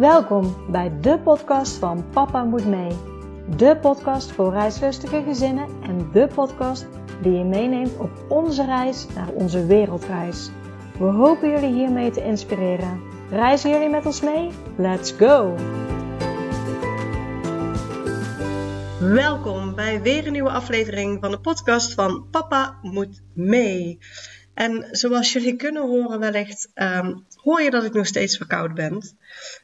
Welkom bij de podcast van Papa Moet Mee. De podcast voor reislustige gezinnen en de podcast die je meeneemt op onze reis naar onze wereldreis. We hopen jullie hiermee te inspireren. Reizen jullie met ons mee? Let's go! Welkom bij weer een nieuwe aflevering van de podcast van Papa Moet Mee. En zoals jullie kunnen horen wellicht, ehm, hoor je dat ik nog steeds verkouden ben.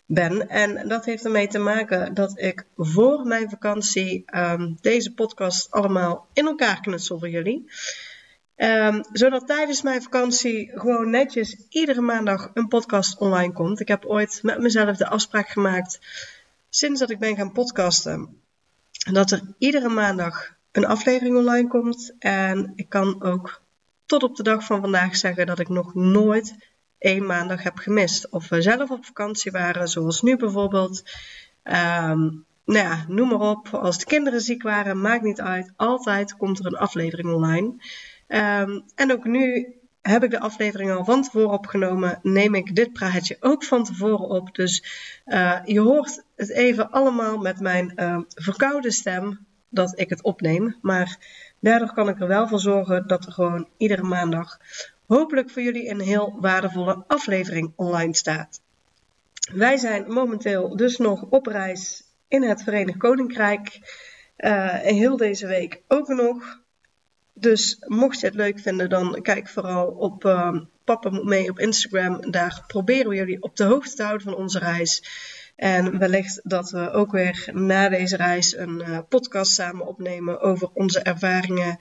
ben. En dat heeft ermee te maken dat ik voor mijn vakantie ehm, deze podcast allemaal in elkaar knutsel voor jullie. Um, zodat tijdens mijn vakantie gewoon netjes iedere maandag een podcast online komt. Ik heb ooit met mezelf de afspraak gemaakt, sinds dat ik ben gaan podcasten, dat er iedere maandag een aflevering online komt. En ik kan ook tot op de dag van vandaag zeggen dat ik nog nooit één maandag heb gemist. Of we zelf op vakantie waren, zoals nu bijvoorbeeld. Um, nou ja, noem maar op. Als de kinderen ziek waren, maakt niet uit. Altijd komt er een aflevering online. Um, en ook nu heb ik de aflevering al van tevoren opgenomen. Neem ik dit praatje ook van tevoren op. Dus uh, je hoort het even allemaal met mijn uh, verkoude stem dat ik het opneem. Maar daardoor kan ik er wel voor zorgen dat er gewoon iedere maandag hopelijk voor jullie een heel waardevolle aflevering online staat. Wij zijn momenteel dus nog op reis in het Verenigd Koninkrijk. Uh, heel deze week ook nog. Dus mocht je het leuk vinden, dan kijk vooral op uh, Papa moet mee op Instagram. Daar proberen we jullie op de hoogte te houden van onze reis. En wellicht dat we ook weer na deze reis een uh, podcast samen opnemen over onze ervaringen.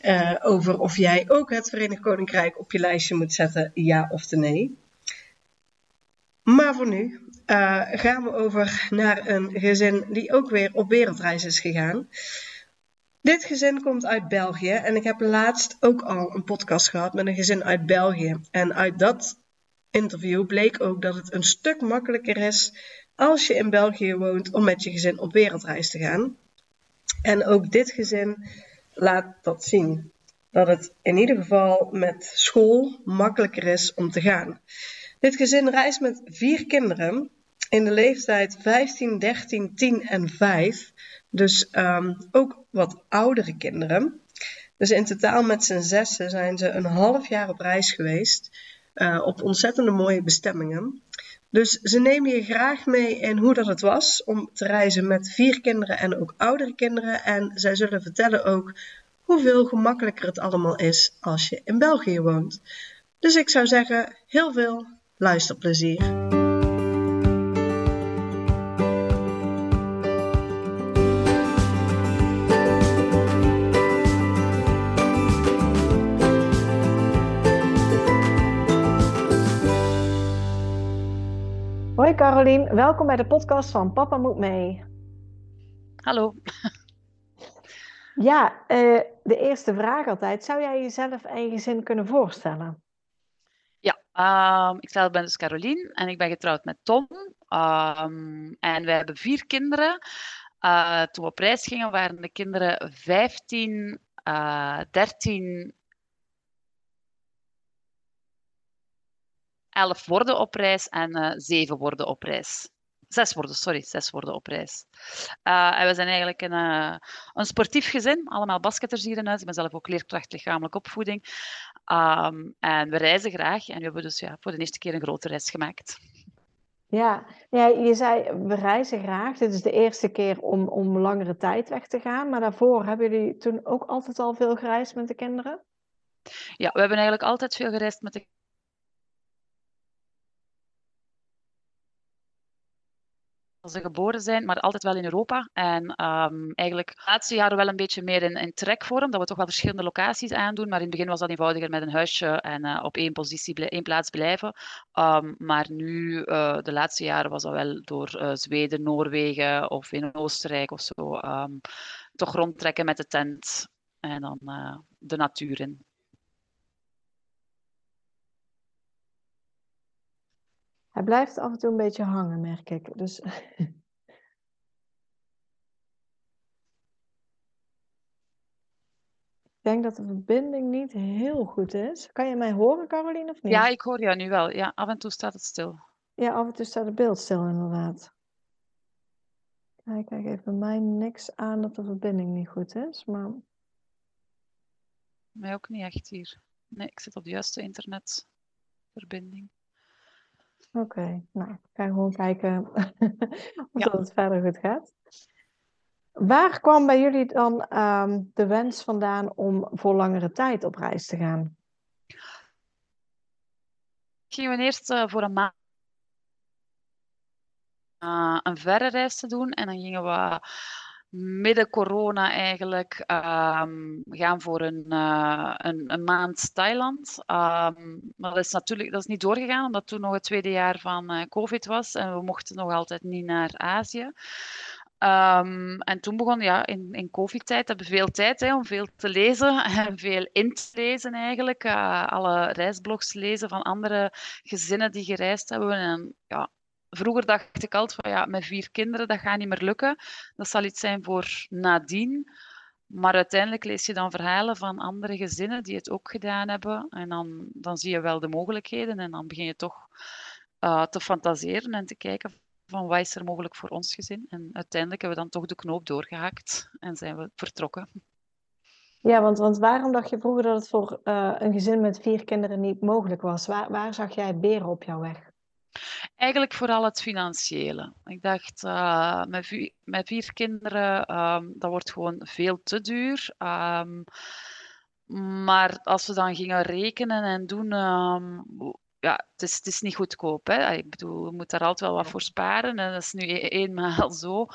Uh, over of jij ook het Verenigd Koninkrijk op je lijstje moet zetten, ja of nee. Maar voor nu uh, gaan we over naar een gezin die ook weer op wereldreis is gegaan. Dit gezin komt uit België en ik heb laatst ook al een podcast gehad met een gezin uit België. En uit dat interview bleek ook dat het een stuk makkelijker is als je in België woont om met je gezin op wereldreis te gaan. En ook dit gezin laat dat zien. Dat het in ieder geval met school makkelijker is om te gaan. Dit gezin reist met vier kinderen in de leeftijd 15, 13, 10 en 5. Dus um, ook wat oudere kinderen. Dus in totaal met z'n zessen zijn ze een half jaar op reis geweest. Uh, op ontzettende mooie bestemmingen. Dus ze nemen je graag mee in hoe dat het was om te reizen met vier kinderen en ook oudere kinderen. En zij zullen vertellen ook hoeveel gemakkelijker het allemaal is als je in België woont. Dus ik zou zeggen, heel veel luisterplezier. Carolien, welkom bij de podcast van Papa Moet Mee. Hallo. Ja, uh, de eerste vraag altijd. Zou jij jezelf en je gezin kunnen voorstellen? Ja, um, ik zelf ben dus Carolien en ik ben getrouwd met Tom. Um, en wij hebben vier kinderen. Uh, toen we op reis gingen waren de kinderen 15, uh, 13, 11 worden op reis en uh, 7 worden op reis. Zes worden, sorry, zes worden op reis. Uh, en we zijn eigenlijk een, uh, een sportief gezin, allemaal basketters hier in huis. Ik ben zelf ook leerkracht lichamelijke opvoeding. Um, en we reizen graag en we hebben dus ja, voor de eerste keer een grote reis gemaakt. Ja, ja, je zei we reizen graag. Dit is de eerste keer om, om langere tijd weg te gaan. Maar daarvoor hebben jullie toen ook altijd al veel gereisd met de kinderen? Ja, we hebben eigenlijk altijd veel gereisd met de ze geboren zijn, maar altijd wel in Europa. En um, eigenlijk de laatste jaren wel een beetje meer in, in trekvorm, dat we toch wel verschillende locaties aandoen. Maar in het begin was dat eenvoudiger met een huisje en uh, op één, positie, één plaats blijven. Um, maar nu, uh, de laatste jaren, was dat wel door uh, Zweden, Noorwegen of in Oostenrijk of zo. Um, toch rondtrekken met de tent en dan de natuur in. Hij blijft af en toe een beetje hangen, merk ik. Dus... ik denk dat de verbinding niet heel goed is. Kan je mij horen, Caroline, of niet? Ja, ik hoor jou nu wel. Ja, af en toe staat het stil. Ja, af en toe staat het beeld stil inderdaad. Kijk, kijk even bij mij niks aan dat de verbinding niet goed is, maar... Mij ook niet echt hier. Nee, ik zit op de juiste internetverbinding. Oké, nou, ik ga gewoon kijken of ja. het verder goed gaat. Waar kwam bij jullie dan ehm, de wens vandaan om voor langere tijd op reis te gaan? Gingen we eerst uh, voor een maand uh, een verre reis te doen en dan gingen we midden corona eigenlijk um, gaan voor een, uh, een, maand Thailand. Maar dat is natuurlijk dat is niet doorgegaan, omdat toen nog het tweede jaar van uh, COVID was en we mochten nog altijd niet naar Azië. Um, en toen begon, ja, in, in COVID-tijd hebben we veel tijd hè, om veel te lezen en veel in te lezen eigenlijk. Uh, alle reisblogs lezen van andere gezinnen die gereisd hebben. En ja, vroeger dacht ik altijd van ja, met vier kinderen, dat gaat niet meer lukken. Dat zal iets zijn voor nadien. Maar uiteindelijk lees je dan verhalen van andere gezinnen die het ook gedaan hebben. En dan, dan zie je wel de mogelijkheden en dan begin je toch uh, te fantaseren en te kijken van wat is er mogelijk voor ons gezin. En uiteindelijk hebben we dan toch de knoop doorgehakt en zijn we vertrokken. Ja, want, want waarom dacht je vroeger dat het voor uh, een gezin met vier kinderen niet mogelijk was? Waar, waar zag jij beren op jouw weg? Eigenlijk vooral het financiële. Ik dacht, uh, met, vier, met, vier, kinderen, um, dat wordt gewoon veel te duur. Um, maar als we dan gingen rekenen en doen, um, ja, het is, het is niet goedkoop. Hè? Ik bedoel, je moet daar altijd wel wat voor sparen. En dat is nu e-, eenmaal zo.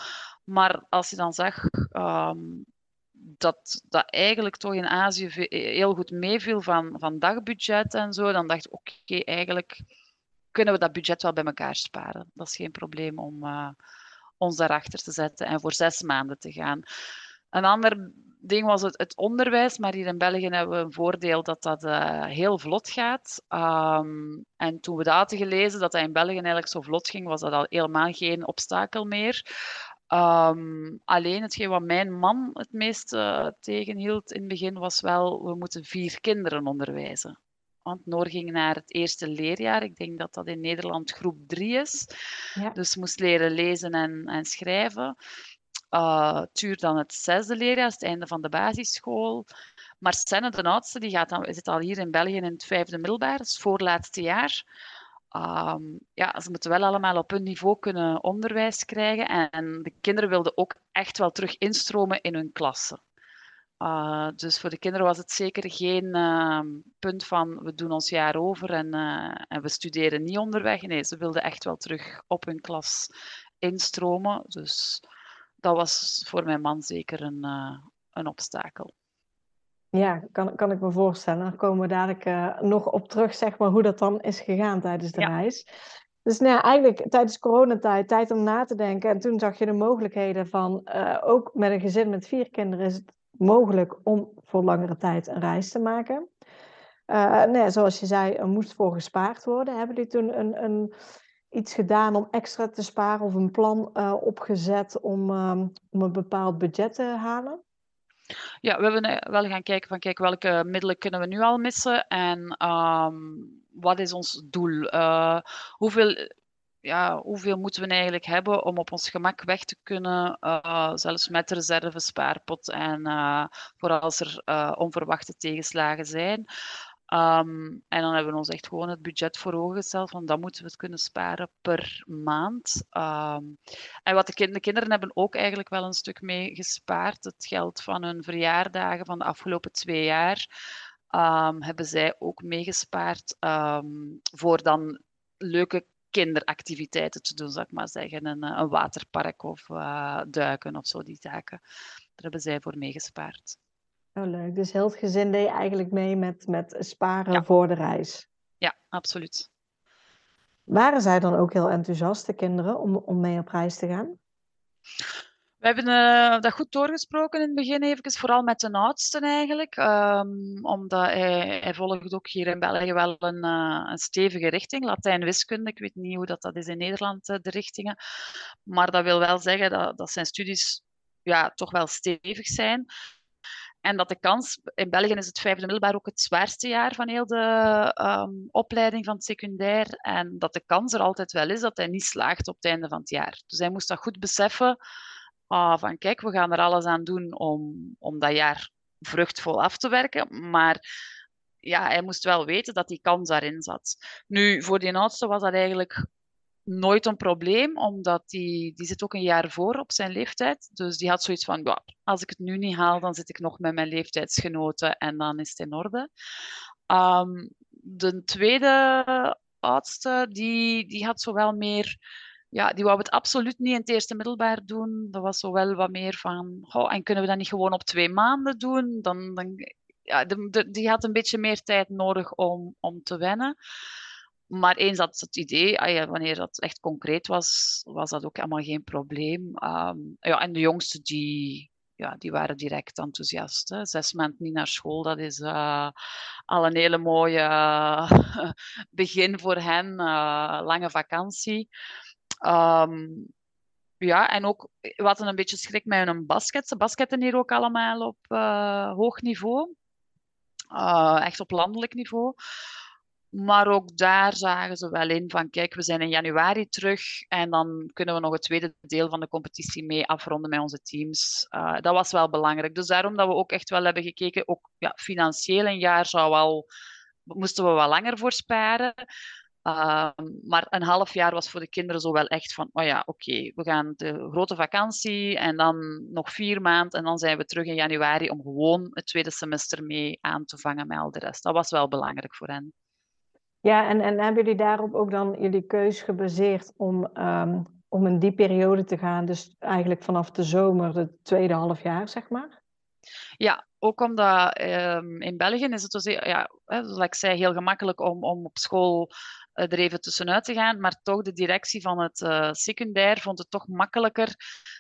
Maar als je dan zag dat dat eigenlijk toch in Azië heel goed meeviel van, van dagbudget en zo, dan dacht ik, oké, eigenlijk kunnen we dat budget wel bij elkaar sparen. Dat is geen probleem om uh, ons daarachter te zetten en voor zes maanden te gaan. Een ander ding was het, het onderwijs, maar hier in België hebben we een voordeel dat dat uh, heel vlot gaat. Um, en toen we dat hadden gelezen dat dat in België eigenlijk zo vlot ging, was dat al helemaal geen obstakel meer. Um, alleen hetgeen wat mijn man het meest uh, tegenhield in het begin was wel, we moeten vier kinderen onderwijzen. Want Noor ging naar het eerste leerjaar. Ik denk dat dat in Nederland groep 3 is. Ja. Dus moest leren lezen en, en schrijven. Uh, Tuur dan het zesde leerjaar, het einde van de basisschool. Maar Senne, de oudste, die gaat dan, zit al hier in België in het vijfde middelbaar, het voorlaatste jaar. Um, ja, ze moeten wel allemaal op hun niveau kunnen onderwijs krijgen. En de kinderen wilden ook echt wel terug instromen in hun klasse. Uh, dus voor de kinderen was het zeker geen uh, punt van we doen ons jaar over en, uh, en, we studeren niet onderweg. Nee, ze wilden echt wel terug op hun klas instromen. Dus dat was voor mijn man zeker een, eh, een obstakel. Ja, kan, kan ik me voorstellen. Daar komen we dadelijk nog op terug, zeg maar, hoe dat dan is gegaan tijdens de reis. Dus nou ja, eigenlijk tijdens coronatijd, tijd om na te denken. En toen zag je de mogelijkheden van, ook met een gezin met vier kinderen is het mogelijk om voor langere tijd een reis te maken. Uh, nee, zoals je zei, er moest voor gespaard worden. Hebben jullie toen een, een, iets gedaan om extra te sparen of een plan uh, opgezet om, um, om een bepaald budget te halen? Ja, we hebben eh, wel gaan kijken van kijk, welke middelen kunnen we nu al missen en um, wat is ons doel? Hoeveel ja, hoeveel moeten we eigenlijk hebben om op ons gemak weg te kunnen, uh, zelfs met reserve spaarpot en uh, voor als er uh, onverwachte tegenslagen zijn. Um, en dan hebben we ons echt gewoon het budget voor ogen gesteld van dat moeten we het kunnen sparen per maand. Um, en wat de, kind de, kinderen hebben ook eigenlijk wel een stuk mee gespaard. Het geld van hun verjaardagen van de afgelopen twee jaar um, hebben zij ook meegespaard voor dan leuke kinderactiviteiten te doen, zou ik maar zeggen. Een, eh, een waterpark of uh, duiken of zo, die zaken. Daar hebben zij voor meegespaard. Oh, leuk. Dus heel het gezin deed eigenlijk mee met, met sparen voor de reis. Ja, absoluut. Waren zij dan ook heel enthousiast, de kinderen, om, om mee op reis te gaan? We hebben uh, dat goed doorgesproken in het begin, even, vooral met de oudste eigenlijk. Um, omdat hij, hij, volgt ook hier in België wel een, uh, een stevige richting, Latijn-wiskunde. Ik weet niet hoe dat, dat is in Nederland, uh, de richtingen. Maar dat wil wel zeggen dat, dat zijn studies ja, toch wel stevig zijn. En dat de kans, in België is het vijfde middelbaar ook het zwaarste jaar van heel de ehm, opleiding van het secundair. En dat de kans er altijd wel is dat hij niet slaagt op het einde van het jaar. Dus hij moest dat goed beseffen. Uh, van kijk, we gaan er alles aan doen om, om dat jaar vruchtvol af te werken. Maar ja, hij moest wel weten dat die kans daarin zat. Nu, voor die oudste was dat eigenlijk nooit een probleem, omdat die, die zit ook een jaar voor op zijn leeftijd. Dus die had zoiets van, ja, als ik het nu niet haal, dan zit ik nog met mijn leeftijdsgenoten en dan is het in orde. Um, de tweede oudste, die, die had zowel meer... Ja, die wou het absoluut niet in het eerste middelbaar doen. Dat was zowel wat meer van, en kunnen we dat niet gewoon op twee maanden doen? Dan, dan, ja, die had een beetje meer tijd nodig om, om te wennen. Maar eens dat het idee, ah wanneer dat echt concreet was, was dat ook helemaal geen probleem. Um, ja, en de jongsten, die, ja, die waren direct enthousiast. Hè. Zes maanden niet naar school, dat is uh, al een hele mooie begin voor hen. Uh, lange vakantie. Um, ja, en ook, we hadden een beetje schrik met hun basket. Ze basketten hier ook allemaal op hoog niveau. echt op landelijk niveau. Maar ook daar zagen ze wel in van, kijk, we zijn in januari terug en dan kunnen we nog het tweede deel van de competitie mee afronden met onze teams. Uh, dat was wel belangrijk. Dus daarom dat we ook echt wel hebben gekeken, ook ja, financieel een jaar zou wel, moesten we wat langer voor sparen. Uh, maar een half jaar was voor de kinderen zo wel echt van, oh ja, oké, we gaan de grote vakantie en dan nog vier maanden en dan zijn we terug in januari om gewoon het tweede semester mee aan te vangen met al de rest. Dat was wel belangrijk voor hen. Ja, en, en hebben jullie daarop ook dan jullie keus gebaseerd om, um, om in die periode te gaan? Dus eigenlijk vanaf de zomer, het tweede half jaar, zeg maar? Ja, ook omdat um, in België is het dus, ja, zoals ik zei, heel gemakkelijk om, om op school er even tussenuit te gaan. Maar toch, de directie van het uh, secundair vond het toch makkelijker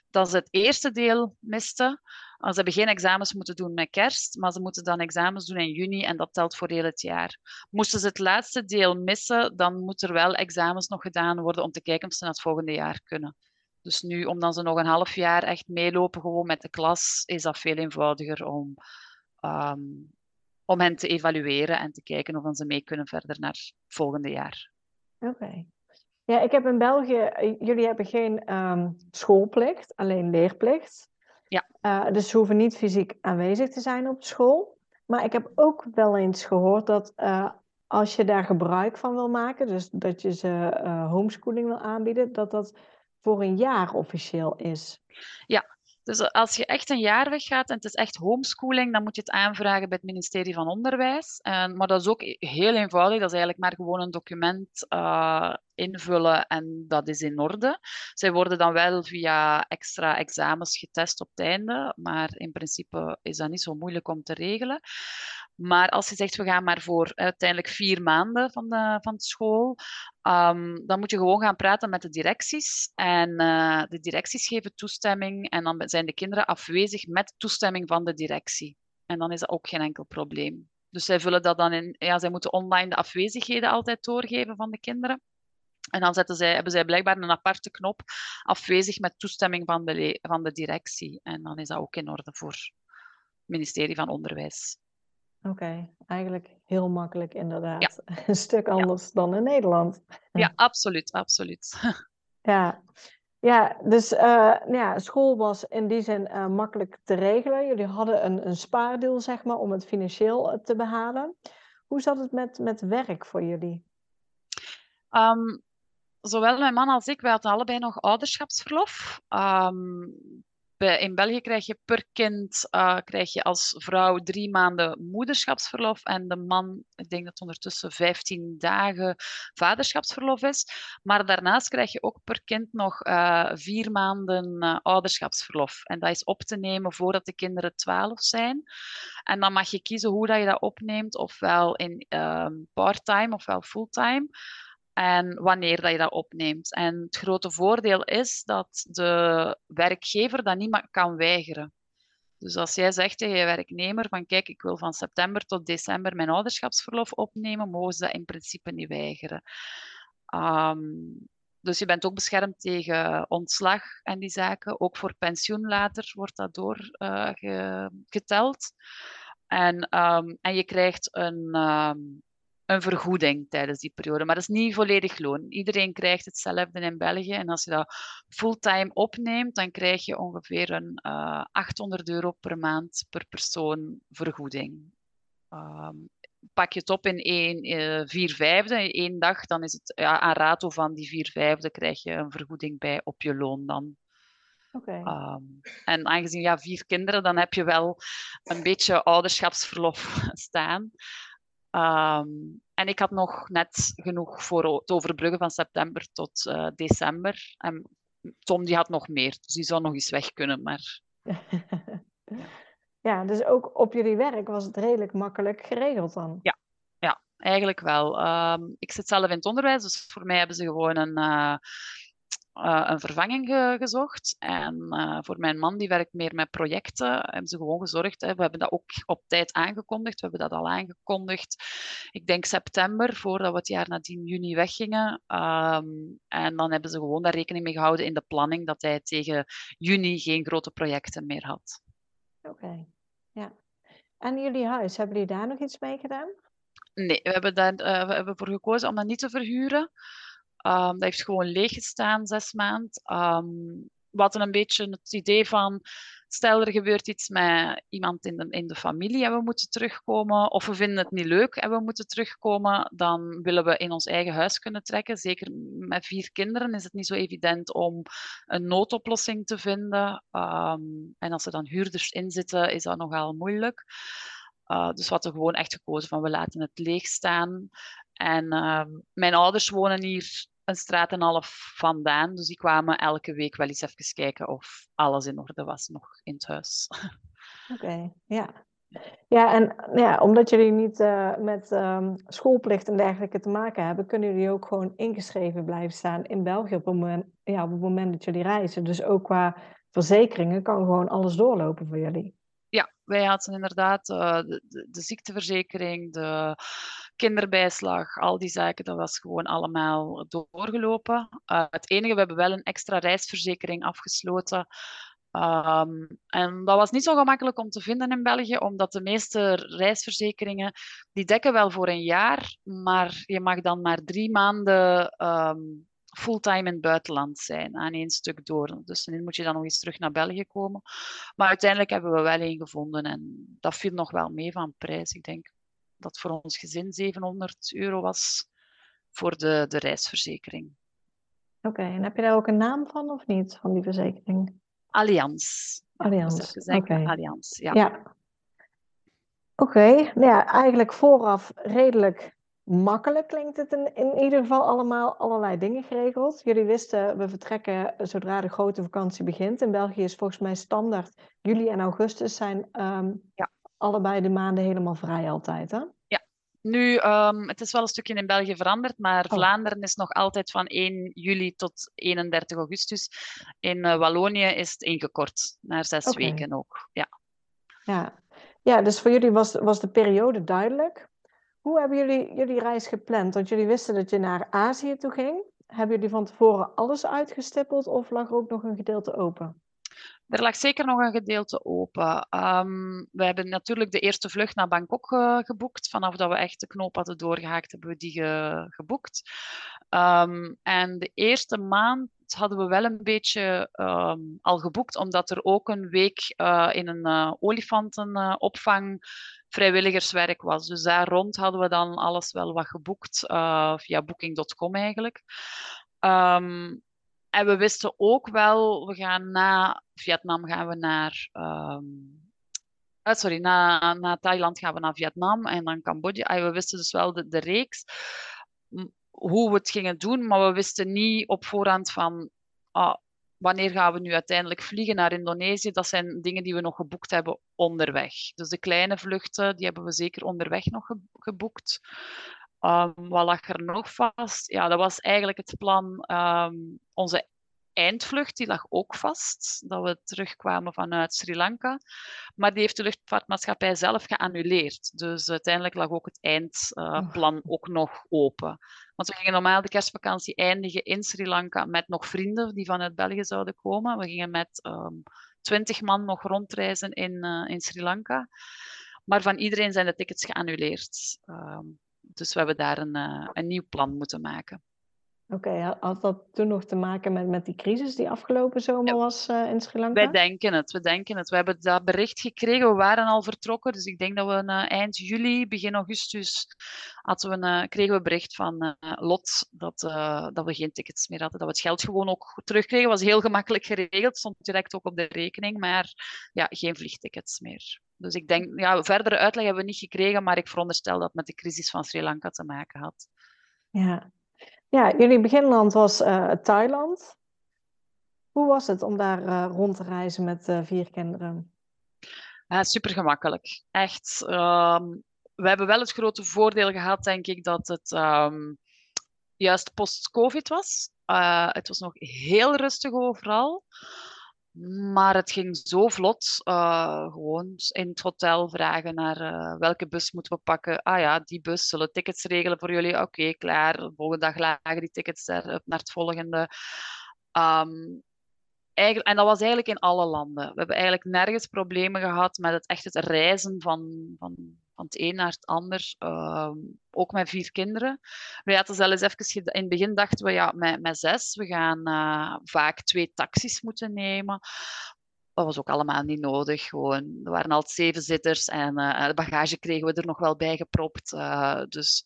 dat ze het eerste deel misten. Ze hebben geen examens moeten doen met kerst, maar ze moeten dan examens doen in juni en dat telt voor heel het jaar. Moesten ze het laatste deel missen, dan moeten er wel examens nog gedaan worden om te kijken of ze het volgende jaar kunnen. Dus nu, omdat ze nog een half jaar echt meelopen gewoon met de klas, is dat veel eenvoudiger om, um, om hen te evalueren en te kijken of ze mee kunnen verder naar het volgende jaar. Oké. Ja, ik heb in België, eh, jullie hebben geen um, schoolplicht, alleen leerplicht. Ja. Uh, dus ze hoeven niet fysiek aanwezig te zijn op school. Maar ik heb ook wel eens gehoord dat uh, als je daar gebruik van wil maken, dus dat je ze uh, homeschooling wil aanbieden, dat dat voor een jaar officieel is. Ja, dus als je echt een jaar weggaat en het is echt homeschooling, dan moet je het aanvragen bij het ministerie van Onderwijs. Maar dat is ook heel eenvoudig. Dat is eigenlijk maar gewoon een document uh, invullen en dat is in orde. Zij worden dan wel via extra examens getest op het einde, maar in principe is dat niet zo moeilijk om te regelen. Maar als je zegt, we gaan maar voor uiteindelijk vier maanden van de, van de school, um, dan moet je gewoon gaan praten met de directies. En uh, de directies geven toestemming en dan zijn de kinderen afwezig met toestemming van de directie. En dan is dat ook geen enkel probleem. Dus zij vullen dat dan in, ja, zij moeten online de afwezigheden altijd doorgeven van de kinderen. En dan zetten zij, hebben zij blijkbaar een aparte knop afwezig met toestemming van de, van de directie. En dan is dat ook in orde voor het ministerie van Onderwijs. Oké, eigenlijk heel makkelijk inderdaad. Een stuk anders dan in Nederland. Ja, absoluut, absoluut. ja. Ja, dus uh, ja, school was in die zin uh, makkelijk te regelen. Jullie hadden een, een spaardeel, zeg maar, om het financieel eh, te behalen. Hoe zat het met, met werk voor jullie? Um, zowel mijn man als ik, wij hadden allebei nog ouderschapsverlof. Um, in België krijg je per kind uh, krijg je als vrouw drie maanden moederschapsverlof en de man, ik denk dat ondertussen 15 dagen vaderschapsverlof is. Maar daarnaast krijg je ook per kind nog uh, vier maanden uh, ouderschapsverlof. En dat is op te nemen voordat de kinderen 12 zijn. En dan mag je kiezen hoe dat je dat opneemt, ofwel in ehm, part-time ofwel fulltime en wanneer dat je dat opneemt. En het grote voordeel is dat de werkgever dat niet kan weigeren. Dus als jij zegt tegen je werknemer van kijk, ik wil van september tot december mijn ouderschapsverlof opnemen, mogen ze dat in principe niet weigeren. Um, dus je bent ook beschermd tegen ontslag en die zaken. Ook voor pensioen later wordt dat doorgeteld. en, ehm, en je krijgt een, ehm, een vergoeding tijdens die periode. Maar dat is niet volledig loon. Iedereen krijgt hetzelfde in België. En als je dat fulltime opneemt, dan krijg je ongeveer een 800 euro per maand per persoon vergoeding. Um, pak je het op in één, uh, vier vijfde, in één dag, dan is het ja, aan rato van die vier vijfde krijg je een vergoeding bij op je loon dan. Okay. Um, en aangezien ja, vier kinderen, dan heb je wel een beetje ouderschapsverlof staan. Um, en ik had nog net genoeg voor het overbruggen van september tot uh, december. En Tom die had nog meer, dus die zou nog eens weg kunnen. Maar... Ja, dus ook op jullie werk was het redelijk makkelijk geregeld dan? Ja, ja eigenlijk wel. Um, ik zit zelf in het onderwijs, dus voor mij hebben ze gewoon een, uh, uh, een vervanging ge gezocht. En uh, voor mijn man, die werkt meer met projecten, hebben ze gewoon gezorgd. Hè. We hebben dat ook op tijd aangekondigd. We hebben dat al aangekondigd, ik denk september, voordat we het jaar nadien juni weggingen. Um, en dan hebben ze gewoon daar rekening mee gehouden in de planning dat hij tegen juni geen grote projecten meer had. Oké, okay. ja. En jullie huis, hebben jullie daar nog iets mee gedaan? Nee, we hebben, daar, uh, we hebben voor gekozen om dat niet te verhuren. Um, dat heeft gewoon leeg gestaan, zes maanden. Um, we hadden een beetje het idee van, stel er gebeurt iets met iemand in de, in de familie en we moeten terugkomen, of we vinden het niet leuk en we moeten terugkomen, dan willen we in ons eigen huis kunnen trekken. Zeker met vier kinderen is het niet zo evident om een noodoplossing te vinden. Um, en als er dan huurders in zitten, is dat nogal moeilijk. Uh, dus we hadden gewoon echt gekozen van we laten het leeg staan. En mijn ouders wonen hier een straat en half vandaan. Dus die kwamen elke week wel eens even kijken of alles in orde was nog in het huis. Oké, okay, ja. Ja, en ja, omdat jullie niet uh, met um, schoolplicht en dergelijke te maken hebben, kunnen jullie ook gewoon ingeschreven blijven staan in België op het moment, ja, op het moment dat jullie reizen. Dus ook qua verzekeringen kan gewoon alles doorlopen voor jullie. Ja, wij hadden inderdaad uh, de, de, de, ziekteverzekering, de kinderbijslag, al die zaken, dat was gewoon allemaal doorgelopen. Uh, het enige, we hebben wel een extra reisverzekering afgesloten. Um, en dat was niet zo gemakkelijk om te vinden in België, omdat de meeste reisverzekeringen, die dekken wel voor een jaar, maar je mag dan maar drie maanden um, fulltime in het buitenland zijn aan één stuk door. Dus dan moet je dan nog eens terug naar België komen. Maar uiteindelijk hebben we wel één gevonden en dat viel nog wel mee van prijs. Ik denk dat voor ons gezin 700 euro was voor de, de reisverzekering. Oké, okay, en heb je daar ook een naam van of niet, van die verzekering? Allianz. Allianz, oké. Okay. Allianz, ja. ja. Oké, okay. nou ja, eigenlijk vooraf redelijk makkelijk klinkt het in, in ieder geval allemaal allerlei dingen geregeld. Jullie wisten, we vertrekken zodra de grote vakantie begint. In België is volgens mij standaard juli en augustus zijn um, ja. Allebei de maanden helemaal vrij altijd, hè? Ja, nu, um, het is wel een stukje in België veranderd, maar oh. Vlaanderen is nog altijd van 1 juli tot 31 augustus. In uh, Wallonië is het ingekort naar zes okay. weken ook. Ja. Ja. ja, dus voor jullie was, was de periode duidelijk. Hoe hebben jullie jullie reis gepland? Want jullie wisten dat je naar Azië toe ging. Hebben jullie van tevoren alles uitgestippeld of lag er ook nog een gedeelte open? Er lag zeker nog een gedeelte open. Um, we hebben natuurlijk de eerste vlucht naar Bangkok uh, geboekt. Vanaf dat we echt de knoop hadden doorgehaakt, hebben we die ge geboekt. Um, en de eerste maand hadden we wel een beetje um, al geboekt, omdat er ook een week uh, in een uh, olifantenopvang vrijwilligerswerk was. Dus daar rond hadden we dan alles wel wat geboekt, via booking.com eigenlijk. En we wisten ook wel, we gaan na Vietnam gaan we naar. Um, uh, sorry, na, Thailand gaan we naar Vietnam en dan Cambodja. We wisten dus wel de, de reeks, hoe we het gingen doen, maar we wisten niet op voorhand van. Ah, wanneer gaan we nu uiteindelijk vliegen naar Indonesië? Dat zijn dingen die we nog geboekt hebben onderweg. Dus de kleine vluchten, die hebben we zeker onderweg nog geboekt. Um, wat lag er nog vast? Ja, dat was eigenlijk het plan. Um, onze eindvlucht die lag ook vast, dat we terugkwamen vanuit Sri Lanka. Maar die heeft de luchtvaartmaatschappij zelf geannuleerd. Dus uiteindelijk lag ook het eindplan uh, ook nog open. Want we gingen normaal de kerstvakantie eindigen in Sri Lanka met nog vrienden die vanuit België zouden komen. We gingen met um, twintig man nog rondreizen in, uh, in Sri Lanka. Maar van iedereen zijn de tickets geannuleerd. Um, dus we hebben daar een, uh, een nieuw plan moeten maken. Oké, okay, had dat toen nog te maken met, met die crisis die afgelopen zomer was uh, in Sri Lanka? Wij denken het, we denken het. We hebben dat bericht gekregen, we waren al vertrokken. Dus ik denk dat we uh, eind juli, begin augustus, hadden we een, uh, kregen we bericht van Lot dat, dat we geen tickets meer hadden. Dat we het geld gewoon ook terugkregen. was heel gemakkelijk geregeld, stond direct ook op de rekening. Maar ja, geen vliegtickets meer. Dus ik denk, ja, verdere uitleg hebben we niet gekregen, maar ik veronderstel dat het met de crisis van Sri Lanka te maken had. Ja, ja, jullie beginland was uh, Thailand. Hoe was het om daar uh, rond te reizen met uh, vier kinderen? Super gemakkelijk. Echt. Um, we hebben wel het grote voordeel gehad, denk ik, dat het um, juist post-COVID was. het was nog heel rustig overal. Maar het ging zo vlot. Uh, gewoon in het hotel vragen naar uh, welke bus moeten we pakken. Ah ja, die bus. Zullen tickets regelen voor jullie? Oké, klaar. De volgende dag lagen die tickets er, naar het volgende. Um, eigenlijk, en dat was eigenlijk in alle landen. We hebben eigenlijk nergens problemen gehad met het echt het reizen van, van van het een naar het ander. Uh, ook met vier kinderen. We hadden zelfs even... In het begin dachten we, ja, met, met zes, we gaan uh, vaak twee taxis moeten nemen. Dat was ook allemaal niet nodig. Gewoon, er waren al zeven zitters en uh, de bagage kregen we er nog wel bij gepropt. Uh, dus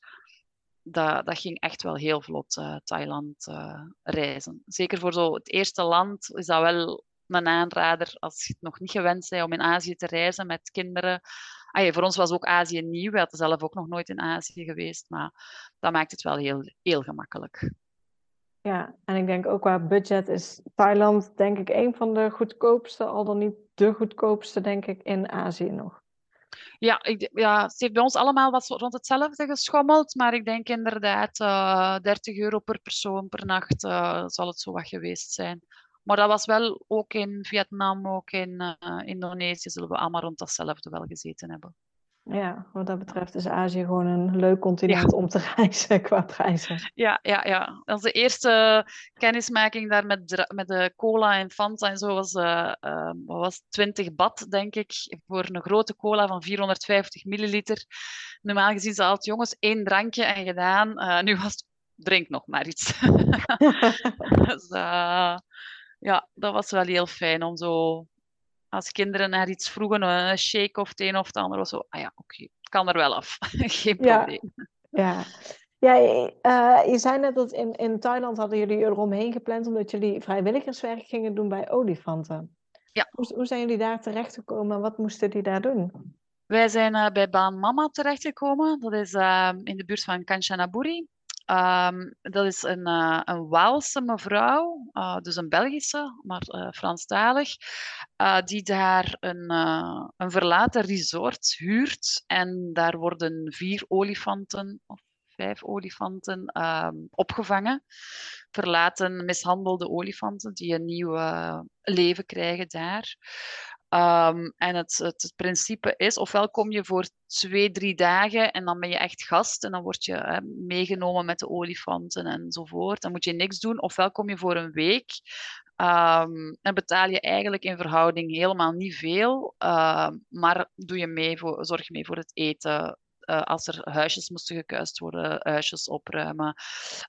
dat, dat ging echt wel heel vlot, Thailand reizen. Zeker voor zo het eerste land is dat wel een aanrader als je het nog niet gewend bent om in Azië te reizen met kinderen ah, voor ons was ook Azië nieuw. We hadden zelf ook nog nooit in Azië geweest. Maar dat maakt het wel heel, heel gemakkelijk. Ja, en ik denk ook qua budget is Thailand denk ik een van de goedkoopste, al dan niet de goedkoopste, denk ik, in Azië nog. Ja, ik, ja, het heeft bij ons allemaal wat rond hetzelfde geschommeld, maar ik denk inderdaad uh, eh, 30 euro per persoon per nacht uh, zal het zo wat geweest zijn. Maar dat was wel ook in Vietnam, ook in uh, Indonesië, zullen we allemaal rond datzelfde wel gezeten hebben. Ja, wat dat betreft is Azië gewoon een leuk continent om te reizen qua prijzen. Ja, ja, ja. Onze eerste kennismaking daar met, met de cola en Fanta en zo was, uh, uh, was 20 bad, denk ik, voor een grote cola van 450 milliliter. Normaal gezien ze altijd jongens één drankje en gedaan. nu was het drink nog maar iets. dus, ja, dat was wel heel fijn om zo, als kinderen naar iets vroegen, een shake of het een of het ander, was zo, ah ja, oké, het kan er wel af. Geen probleem. Ja, ja. uh, je zei net dat in, in Thailand hadden jullie eromheen gepland omdat jullie vrijwilligerswerk gingen doen bij olifanten. Ja. Hoe, hoe zijn jullie daar terechtgekomen wat moesten die daar doen? Wij zijn uh, bij Baan Mama terechtgekomen. Dat is uh, in de buurt van Kanchanaburi. Um, dat is een, uh, een Waalse mevrouw, uh, dus een Belgische, maar uh, Franstalig, die daar een, een verlaten resort huurt. En daar worden vier olifanten, of vijf olifanten, um, opgevangen. Verlaten, mishandelde olifanten die een nieuw leven krijgen daar. Um, en het, het, principe is, ofwel kom je voor twee, drie dagen en dan ben je echt gast en dan word je meegenomen met de olifanten enzovoort. Dan moet je niks doen. Ofwel kom je voor een week um, en betaal je eigenlijk in verhouding helemaal niet veel, uh, maar doe je mee voor, zorg mee voor het eten. Uh, als er huisjes moesten gekuist worden, huisjes opruimen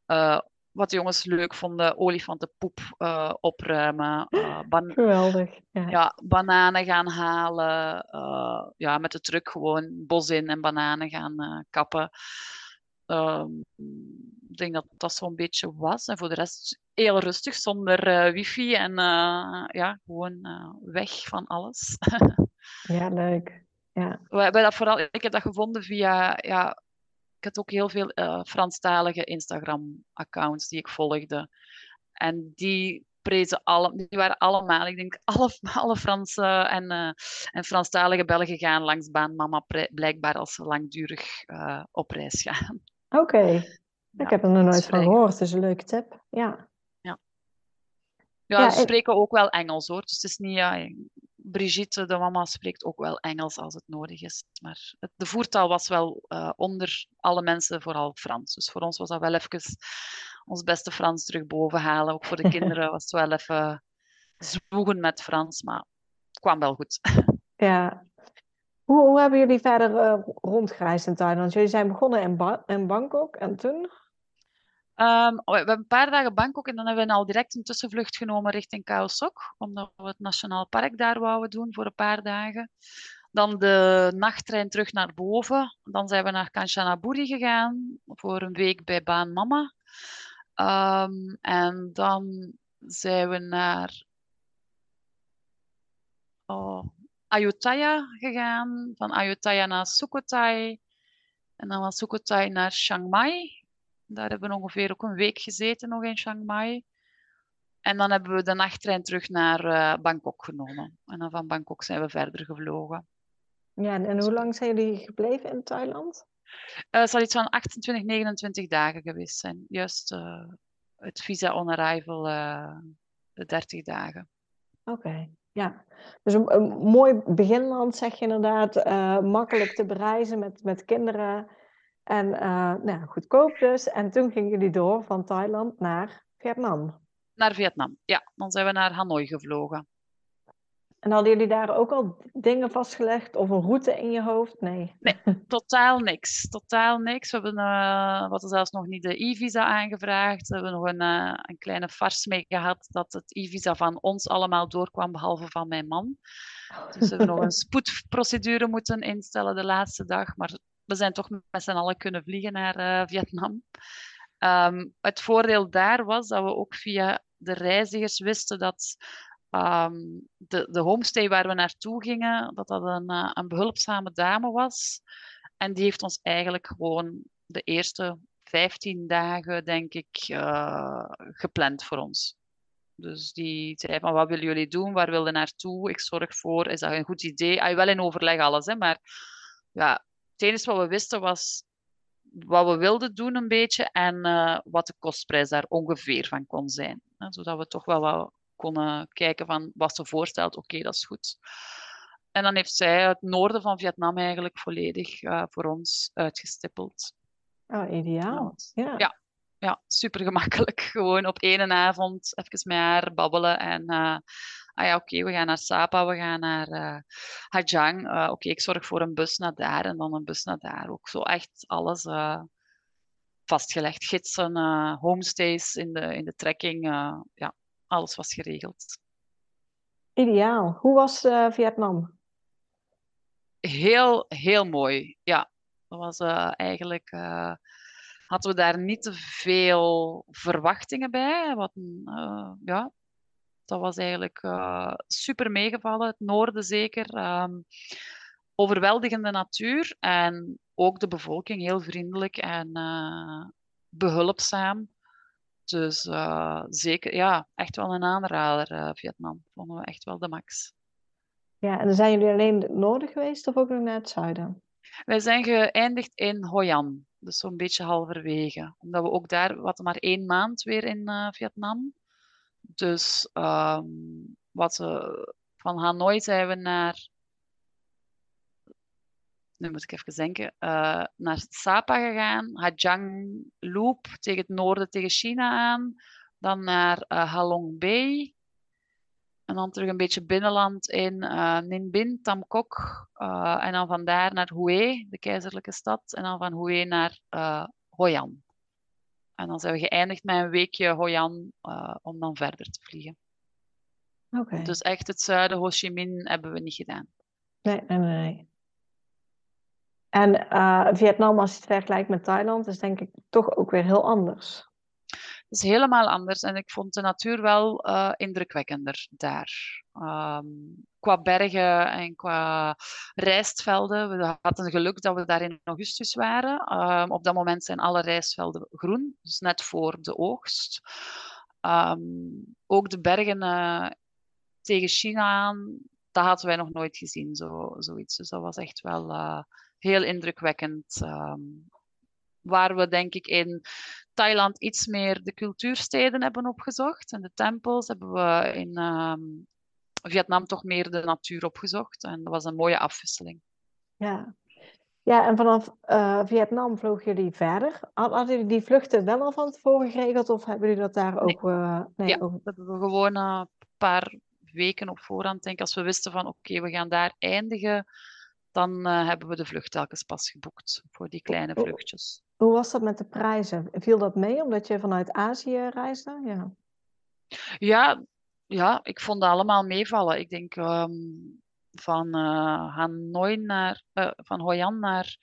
uh, wat de jongens leuk vonden, olifantenpoep uh, opruimen. Uh, Geweldig. Ja. ja. bananen gaan halen. Uh, ja, met de truck gewoon bos in en bananen gaan kappen. Ehm, ik denk dat dat zo'n beetje was. En voor de rest heel rustig, zonder wifi en ja, gewoon weg van alles. ja, leuk. Ja. We hebben dat vooral, ik heb dat gevonden via ja, ik had ook heel veel uh, Franstalige Instagram-accounts die ik volgde. En die prezen alle, die waren allemaal, ik denk, alle, alle Franse en, uh, en Franstalige Belgen gaan langs Baan Mama blijkbaar als ze langdurig uh, op reis gaan. Oké, ik heb er nog nooit van gehoord, dus een leuke tip. Ja. ja. Ja, ja ze spreken ook wel Engels hoor. Dus het is niet, ja, Brigitte, de mama, spreekt ook wel Engels als het nodig is. Maar het, de voertaal was wel uh, onder alle mensen vooral Frans. Dus voor ons was dat wel even ons beste Frans terug boven halen. Ook voor de kinderen was het wel even zwoegen met Frans, maar het kwam wel goed. Ja. Hoe, hoe hebben jullie verder uh, rondgereisd in Thailand? Jullie zijn begonnen in, ba in Bangkok en toen? Um, we hebben een paar dagen Bangkok en dan hebben we al direct een tussenvlucht genomen richting Khao Sok, omdat we het Nationaal Park daar wouden doen voor een paar dagen. Dan de nachttrein terug naar boven. Dan zijn we naar Kanchanaburi gegaan voor een week bij Baan Mama. Um, en dan zijn we naar oh, Ayutthaya gegaan. Van Ayutthaya naar Sukhothai. En dan van Sukhothai naar Chiang Mai. Daar hebben we ongeveer ook een week gezeten nog in Chiang Mai. En dan hebben we de nachttrein terug naar uh, Bangkok genomen. En dan van Bangkok zijn we verder gevlogen. Ja, en, hoe lang zijn jullie gebleven in Thailand? Uh, het zal iets van 28, 29 dagen geweest zijn. Juist uh, het visa on arrival, de 30 dagen. Oké, ja. Dus een, een, mooi beginland, zeg je inderdaad. makkelijk te bereizen met, met kinderen. En uh, nou, goedkoop dus. En toen gingen jullie door van Thailand naar Vietnam. Naar Vietnam, ja. Dan zijn we naar Hanoi gevlogen. En hadden jullie daar ook al dingen vastgelegd of een route in je hoofd? Nee. Nee, totaal niks. Totaal niks. We hebben, uh, we hadden zelfs nog niet de e-visa aangevraagd. We hebben nog een, uh, een kleine fars mee gehad dat het e-visa van ons allemaal doorkwam, behalve van mijn man. Dus we hebben nog een spoedprocedure moeten instellen de laatste dag. Maar we zijn toch met z'n allen kunnen vliegen naar uh, Vietnam. Um, het voordeel daar was dat we ook via de reizigers wisten dat um, de, de homestay waar we naartoe gingen, dat dat een, uh, een behulpzame dame was. En die heeft ons eigenlijk gewoon de eerste 15 dagen, denk ik, uh, gepland voor ons. Dus die zei van, wat willen jullie doen? Waar willen naartoe? Ik zorg voor. Is dat een goed idee? Ah, wel in overleg alles, hè, maar ja, het enige wat we wisten was wat we wilden doen een beetje en uh, wat de kostprijs daar ongeveer van kon zijn. Hè, zodat we toch wel wat konden kijken van wat ze voorstelt, oké, okay, dat is goed. En dan heeft zij het noorden van Vietnam eigenlijk volledig uh, voor ons uitgestippeld. Oh, ideaal. Ja. ja. Ja, super gemakkelijk. Gewoon op één avond even met haar babbelen en uh, ah ja, oké, we gaan naar Sapa, we gaan naar uh, Hajang. Uh, oké, ik zorg voor een bus naar daar en dan een bus naar daar. Ook zo echt alles uh, vastgelegd. Gidsen, homestays in de, in de trekking. ja, alles was geregeld. Ideaal. Hoe was Vietnam? Heel, heel mooi. Ja, dat was eigenlijk hadden we daar niet te veel verwachtingen bij. Wat, uh, ja, dat was eigenlijk uh, super meegevallen. Het noorden zeker. Um, overweldigende natuur en ook de bevolking heel vriendelijk en uh, behulpzaam. Dus uh, zeker, ja, echt wel een aanrader, Vietnam. Vonden we echt wel de max. Ja, en zijn jullie alleen het noorden geweest of ook nog naar het zuiden? Wij zijn geëindigd in Hoi An, dus zo'n beetje halverwege. Omdat we ook daar, wat maar één maand weer in Vietnam. Dus um, wat, van Hanoi zijn we naar. Nu moet ik even denken. Uh, naar Sapa gegaan. Hajang Loop tegen het noorden, tegen China aan. Dan naar uh, Halong Bay. En dan terug een beetje binnenland in uh, Ninh Tam Kok. Uh, en dan vandaar naar Hue, de keizerlijke stad. En dan van Hue naar Hoi An. En dan zijn we geëindigd met een weekje Hoi An uh, om dan verder te vliegen. Okay. Dus echt het zuiden, Ho Chi Minh, hebben we niet gedaan. Nee, nee, nee. En uh, Vietnam, als je het vergelijkt met Thailand, is denk ik toch ook weer heel anders. Is helemaal anders en ik vond de natuur wel uh, indrukwekkender daar. Um, qua bergen en qua rijstvelden. We hadden geluk dat we daar in augustus waren. Um, op dat moment zijn alle rijstvelden groen, dus net voor de oogst. Um, ook de bergen uh, tegen China aan, dat hadden wij nog nooit gezien, zo, zoiets. Dus dat was echt wel uh, heel indrukwekkend waar we denk ik in Thailand iets meer de cultuursteden hebben opgezocht. En de tempels hebben we in ehm, Vietnam toch meer de natuur opgezocht. En dat was een mooie afwisseling. Ja, ja en vanaf uh, Vietnam vlogen jullie verder. Hadden jullie die vluchten wel al van tevoren geregeld of hebben jullie dat daar ook... Uh, nee, ja, dat hebben we gewoon een paar weken op voorhand. Denk als we wisten van oké, we gaan daar eindigen, dan uh, hebben we de vlucht telkens pas geboekt voor die kleine vluchtjes. Hoe was dat met de prijzen? Viel dat mee omdat je vanuit Azië reisde? Ja, ja, ja ik vond dat allemaal meevallen. Ik denk um, van uh, Hanoi naar, uh, van Hoi An naar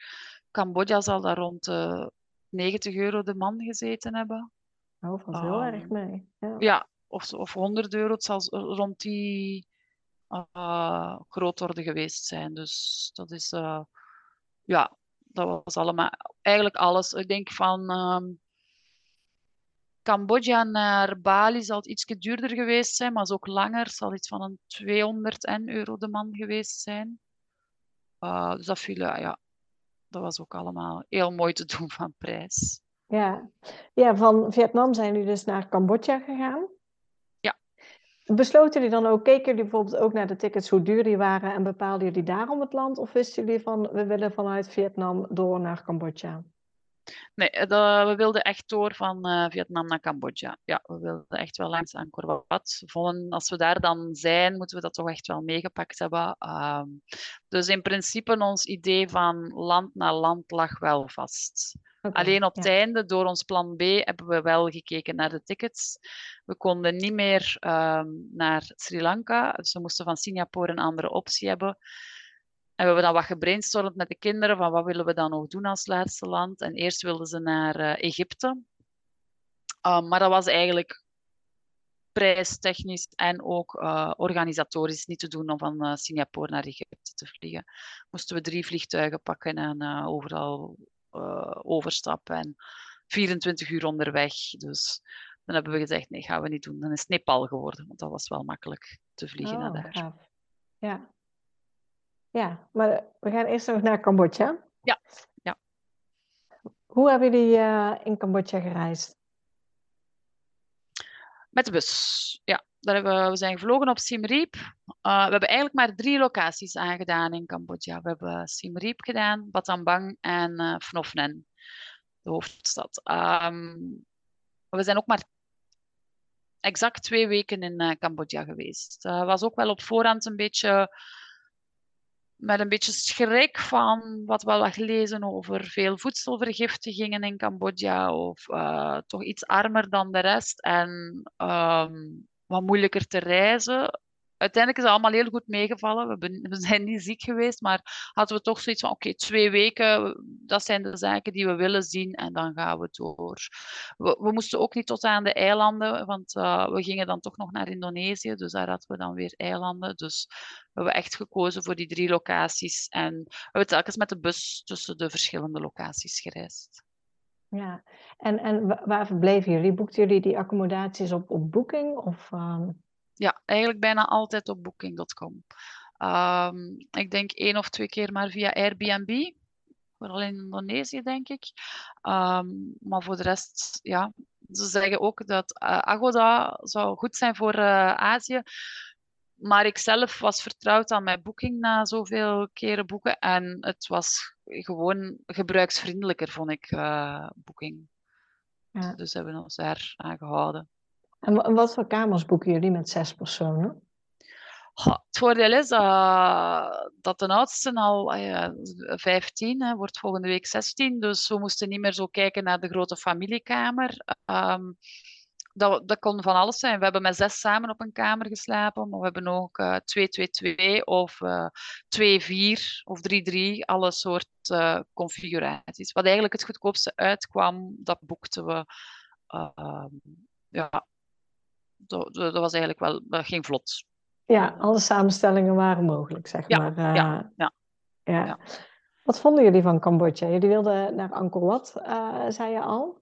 Cambodja zal daar rond uh, 90 euro de man gezeten hebben. Oh, valt heel um, erg mee. Ja, ja of, of 100 euro, het zal rond die grootorde geweest zijn. Dus dat is, ja, dat was allemaal, eigenlijk alles. Ik denk van um, Cambodja naar Bali zal het iets duurder geweest zijn, maar is ook langer. Zal iets van een 200 euro de man geweest zijn. Uh, dus dat viel, ja, dat was ook allemaal heel mooi te doen van prijs. Ja. ja, van Vietnam zijn jullie dus naar Cambodja gegaan. Besloten jullie dan ook, keken jullie bijvoorbeeld ook naar de tickets, hoe duur die waren en bepaalden jullie daarom het land? Of wisten jullie van, we willen vanuit Vietnam door naar Cambodja? Nee, eh, we wilden echt door van uh, Vietnam naar Cambodja. Ja, we wilden echt wel langs Angkor Wat. Als we daar dan zijn, moeten we dat toch echt wel meegepakt hebben. Uh, dus in principe ons idee van land naar land lag wel vast. Okay, Alleen op ja. het einde, door ons plan B, hebben we wel gekeken naar de tickets. We konden niet meer um, naar Sri Lanka, dus we moesten van Singapore een andere optie hebben. En we hebben dan wat gebrainstormd met de kinderen van wat willen we dan nog doen als laatste land. En eerst wilden ze naar uh, Egypte. Um, maar dat was eigenlijk prijstechnisch en ook uh, organisatorisch niet te doen om van uh, Singapore naar Egypte te vliegen. Moesten we drie vliegtuigen pakken en overal overstappen en 24 uur onderweg. Dus dan hebben we gezegd, nee, gaan we niet doen. Dan is Nepal geworden, want dat was wel makkelijk te vliegen oh, naar daar. Gaaf. Ja. Ja, maar we gaan eerst nog naar Cambodja. Ja, ja. Hoe hebben jullie uh, in Cambodja gereisd? Met de bus, ja. Daar hebben we, we zijn gevlogen op Siem Reap. Uh, we hebben eigenlijk maar drie locaties aangedaan in Cambodja. We hebben Siem Reap gedaan, Battambang en uh, Phnom Penh, de hoofdstad. Um, we zijn ook maar exact twee weken in Cambodja geweest. Het was ook wel op voorhand een beetje met een beetje schrik van wat we al gelezen over veel voedselvergiftigingen in Cambodja of uh, toch iets armer dan de rest en um, wat moeilijker te reizen uiteindelijk is het allemaal heel goed meegevallen. We, we, zijn niet ziek geweest, maar hadden we toch zoiets van: oké, twee weken, dat zijn de zaken die we willen zien en dan gaan we door. We, we moesten ook niet tot aan de eilanden, want uh, we gingen dan toch nog naar Indonesië, dus daar hadden we dan weer eilanden. Dus we hebben echt gekozen voor die drie locaties en we hebben telkens met de bus tussen de verschillende locaties gereisd. Ja, en, en waar verbleven jullie? Boekten jullie die accommodaties op, op Booking? Of, uh... Ja, eigenlijk bijna altijd op booking.com. Um, ik denk één of twee keer maar via Airbnb. Vooral in Indonesië, denk ik. Um, maar voor de rest, ja. Ze zeggen ook dat uh, Agoda zou goed zijn voor uh, Azië. Maar ik zelf was vertrouwd aan mijn boeking na zoveel keren boeken. En het was gewoon gebruiksvriendelijker, vond ik, uh, boeking. Ja. Dus hebben we ons daar aan gehouden. En wat voor kamers boeken jullie met zes personen? het voordeel is uh, dat de oudste al uh, 15 hè, wordt volgende week 16. Dus we moesten niet meer zo kijken naar de grote familiekamer. Um, dat, dat kon van alles zijn. We hebben met zes samen op een kamer geslapen, maar we hebben ook 2-2-2 uh, of 2-4 uh, of 3-3, alle soorten configuraties. Wat eigenlijk het goedkoopste uitkwam, dat boekten we. ja, dat, dat was eigenlijk wel, dat ging vlot. Ja, alle samenstellingen waren mogelijk, zeg ja, maar. Uh, ja, ja, ja. Wat vonden jullie van Cambodja? Jullie wilden naar Angkor Wat, uh, zei je al?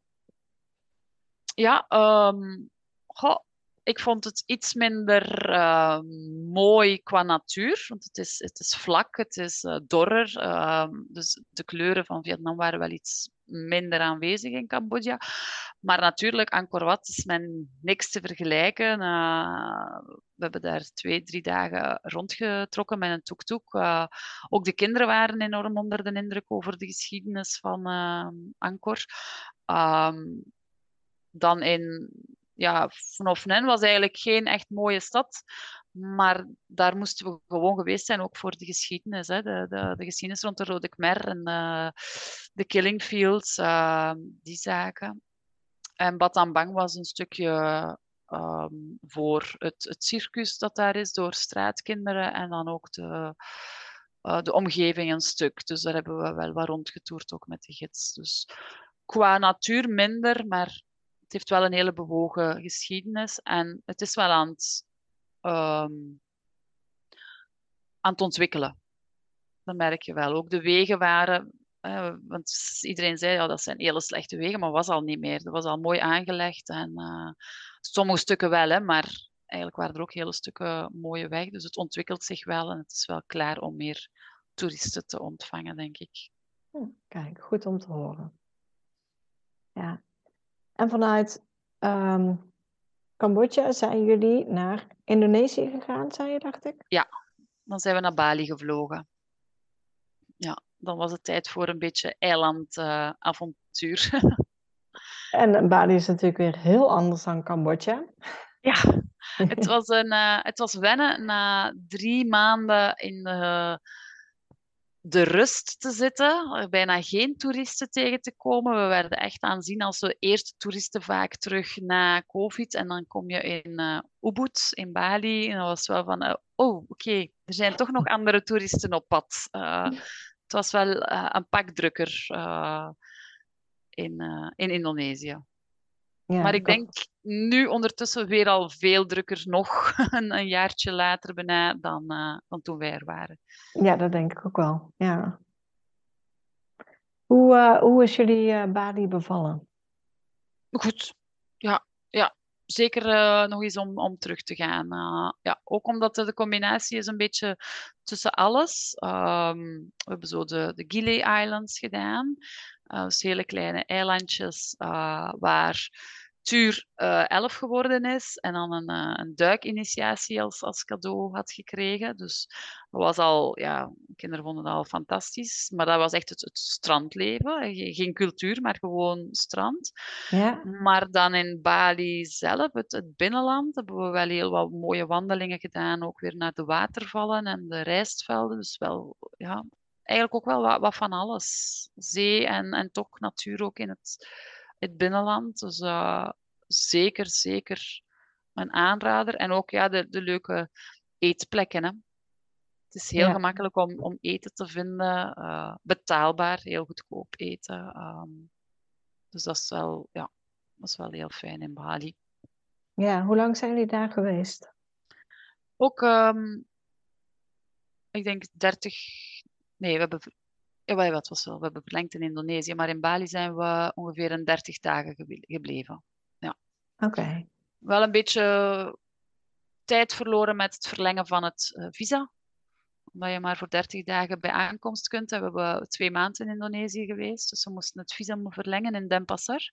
Ja, um, goh, ik vond het iets minder uh, mooi qua natuur, want het is, het is vlak, het is uh, dorrer. Uh, dus de kleuren van Vietnam waren wel iets minder aanwezig in Cambodja. Maar natuurlijk, Angkor Wat is met niks te vergelijken. we hebben daar twee, drie dagen rondgetrokken met een tuk-tuk. ook de kinderen waren enorm onder de indruk over de geschiedenis van Angkor. Um, dan in ja, Phnom was eigenlijk geen echt mooie stad. Maar daar moesten we gewoon geweest zijn, ook voor de geschiedenis. Hè. De, de, de geschiedenis rond de Rode Khmer en uh, de Killing Fields, uh, die zaken. En Battambang was een stukje um, voor het, het circus dat daar is, door straatkinderen en dan ook de, uh, de omgeving een stuk. Dus daar hebben we wel wat rondgetoerd, ook met de gids. Dus qua natuur minder, maar heeft wel een hele bewogen geschiedenis. En het is wel aan het, um, aan het ontwikkelen. Dat merk je wel. Ook de wegen waren... Want iedereen zei, ja, dat zijn hele slechte wegen, maar was al niet meer. Dat was al mooi aangelegd. En uh, sommige stukken wel, hè, maar eigenlijk waren er ook hele stukken mooie weg. Dus het ontwikkelt zich wel en het is wel klaar om meer toeristen te ontvangen, denk ik. Kijk, goed om te horen. Ja. En vanuit um, Cambodja zijn jullie naar Indonesië gegaan, zei je, dacht ik? Ja, dan zijn we naar Bali gevlogen. Ja, dan was het tijd voor een beetje eilandavontuur. Uh, en Bali is natuurlijk weer heel anders dan Cambodja. Ja, het was, een, uh, het was wennen na drie maanden in de de rust te zitten, er bijna geen toeristen tegen te komen. We werden echt aanzien als de eerste toeristen vaak terug na COVID. En dan kom je in uh, Ubud, in Bali. En dat was wel van, uh, oh, oké, er zijn toch nog andere toeristen op pad. Uh, het was wel een pak drukker in, in Indonesië. Ja, maar ik denk nu ondertussen weer al veel drukker nog, een, jaartje later bijna, dan, uh, dan toen wij er waren. Ja, dat denk ik ook wel, ja. Hoe, uh, hoe is jullie uh, Bali bevallen? Goed, ja, ja. Zeker nog eens om, om terug te gaan. ja, ook omdat de combinatie is een beetje tussen alles. Um, we hebben zo de, de Islands gedaan. dus hele kleine eilandjes waar tuur uh, eh, 11 geworden is en dan een, uh, een duikinitiatie als, als cadeau had gekregen. Dus dat was al, ja, kinderen vonden dat al fantastisch. Maar dat was echt het, het strandleven. Geen cultuur, maar gewoon strand. Ja. Maar dan in Bali zelf, het, het binnenland, hebben we wel heel wat mooie wandelingen gedaan. Ook weer naar de watervallen en de rijstvelden. Dus wel, ja, eigenlijk ook wel wat, wat van alles. Zee en, en toch natuur ook in het het binnenland. Dus uh, zeker, zeker een aanrader. En ook ja, de, de leuke eetplekken. Hè. Het is heel gemakkelijk om, om eten te vinden. Uh, betaalbaar, heel goedkoop eten. Um, dus dat is, wel, ja, dat is wel heel fijn in Bali. Ja, hoe lang zijn jullie daar geweest? Ook, um, ik denk 30. Nee, we hebben ja, wat was wel. We hebben verlengd in Indonesië, maar in Bali zijn we ongeveer een 30 dagen gebleven. Ja. Oké. Wel een beetje tijd verloren met het verlengen van het uh, visa. Omdat je maar voor 30 dagen bij aankomst kunt. En we hebben twee maanden in Indonesië geweest. Dus we moesten het visum verlengen in Denpasar.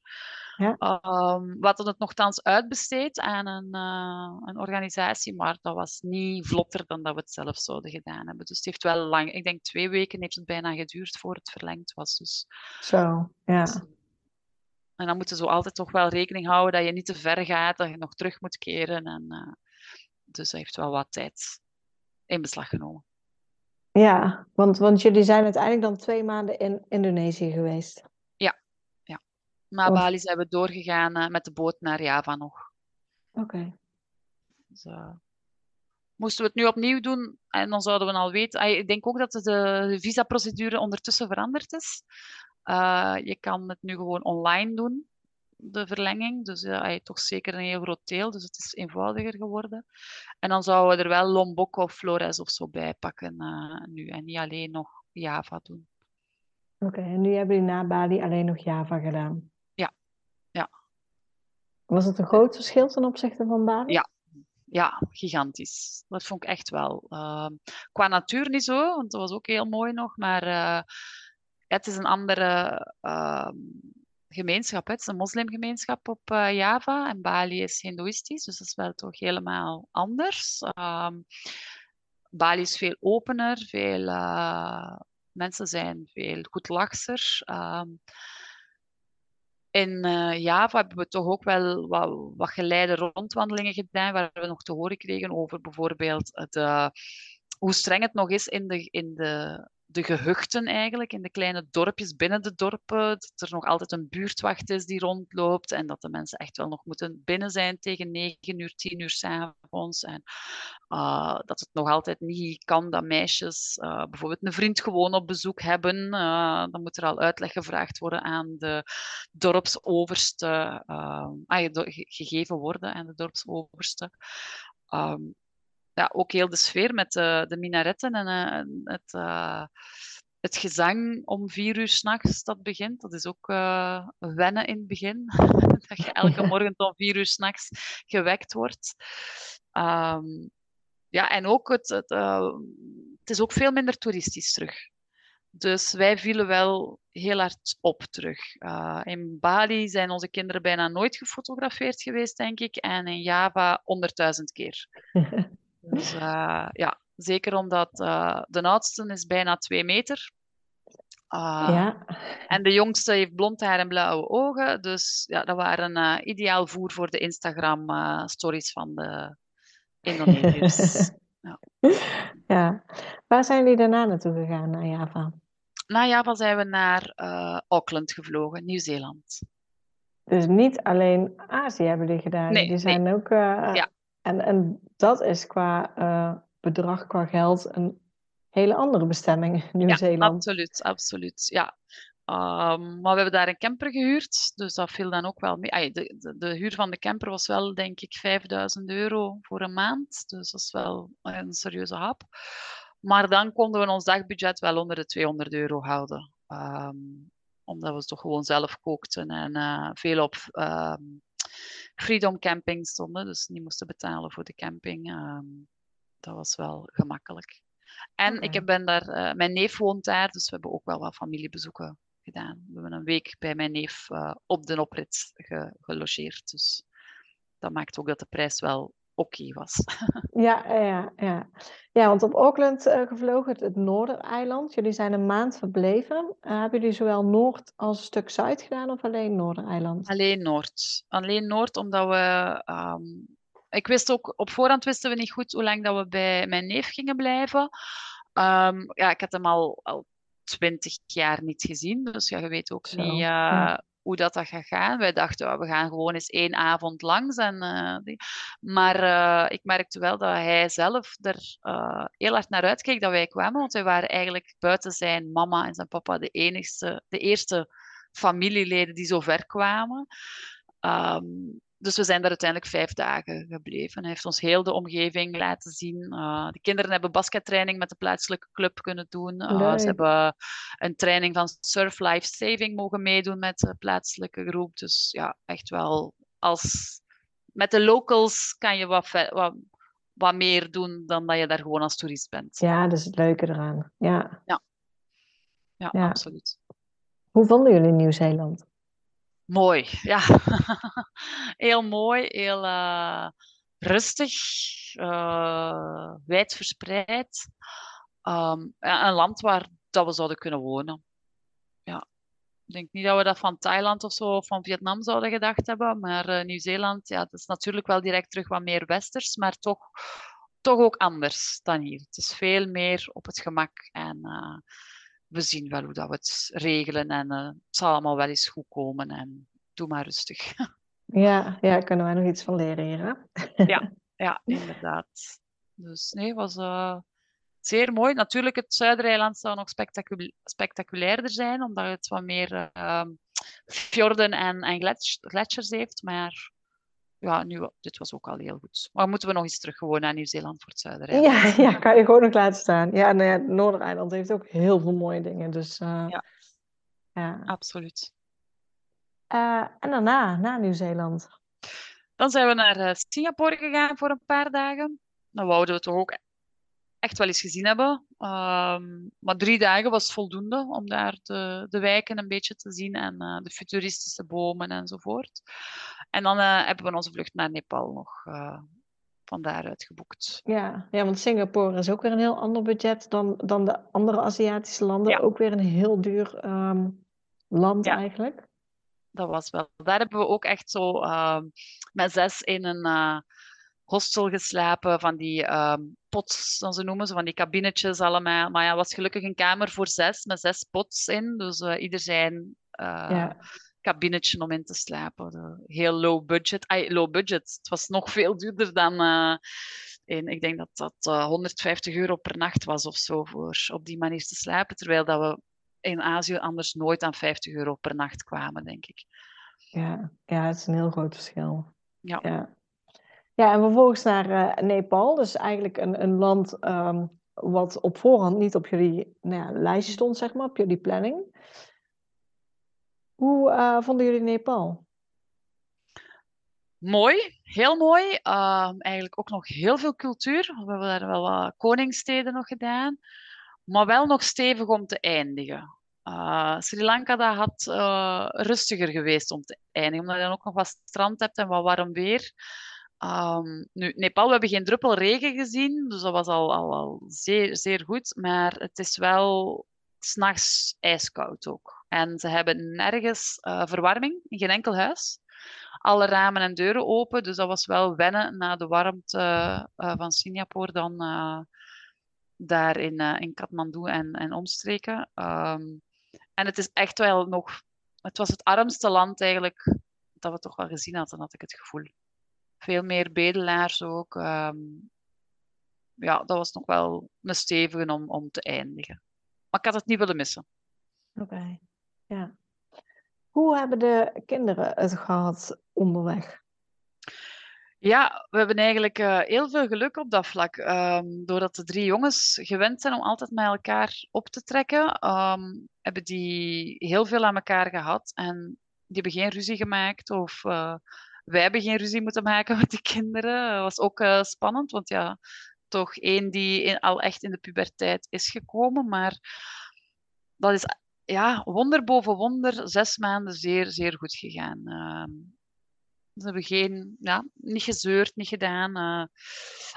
Ja. Um, we hadden het nogthans uitbesteed aan een, uh, een organisatie, maar dat was niet vlotter dan dat we het zelf zouden gedaan hebben. Dus het heeft wel lang, ik denk twee weken heeft het bijna geduurd voor het verlengd was. Dus. Zo, ja. Dus, en dan moeten ze altijd toch wel rekening houden dat je niet te ver gaat, dat je nog terug moet keren. En, uh, dus dat heeft wel wat tijd in beslag genomen. Ja, want, want jullie zijn uiteindelijk dan twee maanden in Indonesië geweest. Na Bali zijn we doorgegaan uh, met de boot naar Java nog. Oké. Okay. Dus, uh, moesten we het nu opnieuw doen en dan zouden we al weten. Uh, ik denk ook dat de visaprocedure ondertussen veranderd is. Uh, je kan het nu gewoon online doen, de verlenging. Dus uh, je toch zeker een heel groot deel, dus het is eenvoudiger geworden. En dan zouden we er wel Lombok of Flores of zo bij pakken nu en niet alleen nog Java doen. Oké, en nu hebben jullie na Bali alleen nog Java gedaan? Was het een groot verschil ten opzichte van Bali? Ja, ja, gigantisch. Dat vond ik echt wel. Ehm, qua natuur niet zo, want dat was ook heel mooi nog, maar uh, het is een andere uh, gemeenschap. Het is een moslimgemeenschap op uh, Java en Bali is hindoeïstisch, dus dat is wel toch helemaal anders. Ehm, Bali is veel opener, veel, eh, mensen zijn veel goedlachser. Um, in uh, Java hebben we toch ook wel wat, wat geleide rondwandelingen gedaan, waar we nog te horen kregen over bijvoorbeeld de, hoe streng het nog is in de, in de de gehuchten eigenlijk, in de kleine dorpjes binnen de dorpen. Dat er nog altijd een buurtwacht is die rondloopt en dat de mensen echt wel nog moeten binnen zijn tegen 9 uur, 10 uur s'avonds. En uh, dat het nog altijd niet kan dat meisjes uh, bijvoorbeeld een vriend gewoon op bezoek hebben. Uh, dan moet er al uitleg gevraagd worden aan de dorpsoverste, ah, gegeven worden aan de dorpsoverste. Um, ja, ook heel de sfeer met de, de minaretten en uh, het, uh, het gezang om vier uur s'nachts dat begint. Dat is ook wennen in het begin. dat je elke morgen om vier uur s'nachts gewekt wordt. Um, ja, en ook het, het, het is ook veel minder toeristisch terug. Dus wij vielen wel heel hard op terug. Uh, in Bali zijn onze kinderen bijna nooit gefotografeerd geweest, denk ik. En in Java honderdduizend keer. Dus uh, ja, zeker omdat uh, de oudste is bijna twee meter. Uh, ja. En de jongste heeft blond haar en blauwe ogen. Dus ja, dat waren ideaal voer voor de Instagram-stories van de Indonesiërs. ja. ja. Waar zijn jullie daarna naartoe gegaan, naar Java? Na Java zijn we naar Auckland gevlogen, Nieuw-Zeeland. Dus niet alleen Azië hebben jullie gedaan. Nee, die zijn ook. ja. En, en dat is qua uh, bedrag, qua geld, een hele andere bestemming, Nieuw-Zeeland. Ja, absoluut, absoluut. Ja. Um, maar we hebben daar een camper gehuurd, dus dat viel dan ook wel mee. Ay, de, de, de, huur van de camper was wel, denk ik, 5000 euro voor een maand. Dus dat is wel een serieuze hap. Maar dan konden we ons dagbudget wel onder de 200 euro houden. Um, omdat we toch gewoon zelf kookten en uh, veel op um, Freedom Camping stonden, dus niet moesten betalen voor de camping. Um, dat was wel gemakkelijk. En okay. ik ben daar, uh, mijn neef woont daar, dus we hebben ook wel wat familiebezoeken gedaan. We hebben een week bij mijn neef uh, op de oprit ge gelogeerd. Dus dat maakt ook dat de prijs wel oké okay was. ja, ja, ja. ja, want op Auckland uh, gevlogen, het, het Noordereiland. Jullie zijn een maand verbleven. Uh, hebben jullie zowel Noord als een stuk Zuid gedaan of alleen Noordereiland? Alleen Noord. Alleen Noord, omdat we... Um, ik wist ook, op voorhand wisten we niet goed hoe lang dat we bij mijn neef gingen blijven. Um, ja, ik had hem al, al twintig jaar niet gezien, dus ja, je weet ook Zo, niet... Uh, ja hoe dat, dat gaat gaan. Wij dachten, oh, we gaan gewoon eens één avond langs. En, die... Maar uh, ik merkte wel dat hij zelf er uh, heel hard naar uitkeek dat wij kwamen. Want wij waren eigenlijk buiten zijn mama en zijn papa de, enigste, de eerste familieleden die zo ver kwamen. Um, dus we zijn daar uiteindelijk vijf dagen gebleven. Hij heeft ons heel de omgeving laten zien. Uh, de kinderen hebben baskettraining met de plaatselijke club kunnen doen. Uh, ze hebben een training van surf life saving mogen meedoen met de plaatselijke groep. Dus ja, echt wel als met de locals kan je wat, wat, wat meer doen dan dat je daar gewoon als toerist bent. Ja, dat is het leuke eraan. Ja, ja. ja, ja. absoluut. Hoe vonden jullie Nieuw-Zeeland? Mooi, ja. heel mooi, heel uh, rustig, uh, wijd verspreid. Um, een land waar dat we zouden kunnen wonen. Ja. Ik denk niet dat we dat van Thailand of zo of van Vietnam zouden gedacht hebben, maar uh, Nieuw-Zeeland, ja, dat is natuurlijk wel direct terug wat meer westers, maar toch, toch ook anders dan hier. Het is veel meer op het gemak en we zien wel hoe dat we het regelen en uh, het zal allemaal wel eens goed komen en doe maar rustig. Ja, ja kunnen wij nog iets van leren hier, ja, ja, inderdaad. Dus nee, was uh, zeer mooi. Natuurlijk, het Zuidereiland zou nog spectacul spectaculairder zijn, omdat het wat meer uh, fjorden en, en gletsjers heeft, maar ja, nu, dit was ook al heel goed. Maar moeten we nog eens terug gewoon naar Nieuw-Zeeland voor het Zuidereiland? Ja, ja, kan je gewoon nog laten staan. Ja, nou ja, het Noordereiland heeft ook heel veel mooie dingen. Dus, uh, ja. ja, absoluut. Uh, en daarna, na Nieuw-Zeeland? Dan zijn we naar Singapore gegaan voor een paar dagen. Dan wouden we toch ook echt wel eens gezien hebben. Ehm, maar drie dagen was voldoende om daar de, de wijken een beetje te zien en de futuristische bomen enzovoort. En dan hebben we onze vlucht naar Nepal nog van daaruit geboekt. Ja, ja, want Singapore is ook weer een heel ander budget dan, dan de andere Aziatische landen. Ook weer een heel duur ehm, land eigenlijk. Dat was wel. Daar hebben we ook echt zo uh, met zes in een uh, hostel geslapen. Van die uh, pots, dan ze noemen ze, van die kabinetjes allemaal. Maar ja, was gelukkig een kamer voor zes, met zes pots in. Dus ieder zijn ja kabinetje om in te slapen. Heel low budget. Ay, low budget. Het was nog veel duurder dan. Uh, in, ik denk dat dat uh, eh, 150 euro per nacht was of zo voor op die manier te slapen. Terwijl dat we in Azië anders nooit aan 50 euro per nacht kwamen, denk ik. Ja, ja het is een heel groot verschil. Ja. Ja, ja en vervolgens naar uh, Nepal. Dus eigenlijk een, een land um, wat op voorhand niet op jullie nou ja, lijstje stond, zeg maar, op jullie planning. Hoe uh, vonden jullie Nepal? Mooi, heel mooi. Uh, eigenlijk ook nog heel veel cultuur. We hebben daar wel wat koningssteden nog gedaan. Maar wel nog stevig om te eindigen. Uh, Sri Lanka dat had uh, rustiger geweest om te eindigen, omdat je dan ook nog wat strand hebt en wat warm weer. Um, nu, Nepal, we hebben geen druppel regen gezien, dus dat was al, al, al zeer, zeer goed. Maar het is wel s'nachts ijskoud ook. En ze hebben nergens uh, verwarming, in geen enkel huis. Alle ramen en deuren open, dus dat was wel wennen na de warmte uh, van Singapore dan uh, daar in, in Kathmandu en, en omstreken. Um, en het is echt wel nog... Het was het armste land eigenlijk dat we toch wel gezien hadden, had ik het gevoel. Veel meer bedelaars ook. Um, ja, dat was nog wel een stevige om, om te eindigen. Maar ik had het niet willen missen. Oké. Ja. Hoe hebben de kinderen het gehad onderweg? Ja, we hebben eigenlijk uh, heel veel geluk op dat vlak. Um, doordat de drie jongens gewend zijn om altijd met elkaar op te trekken, um, hebben die heel veel aan elkaar gehad. En die hebben geen ruzie gemaakt of uh, wij hebben geen ruzie moeten maken met die kinderen. Dat was ook uh, spannend, want ja, toch één die al echt in de puberteit is gekomen. Maar dat is ja, wonder boven wonder, zes maanden zeer, zeer goed gegaan. Uh, ze hebben geen, ja, niet gezeurd, niet gedaan. Uh,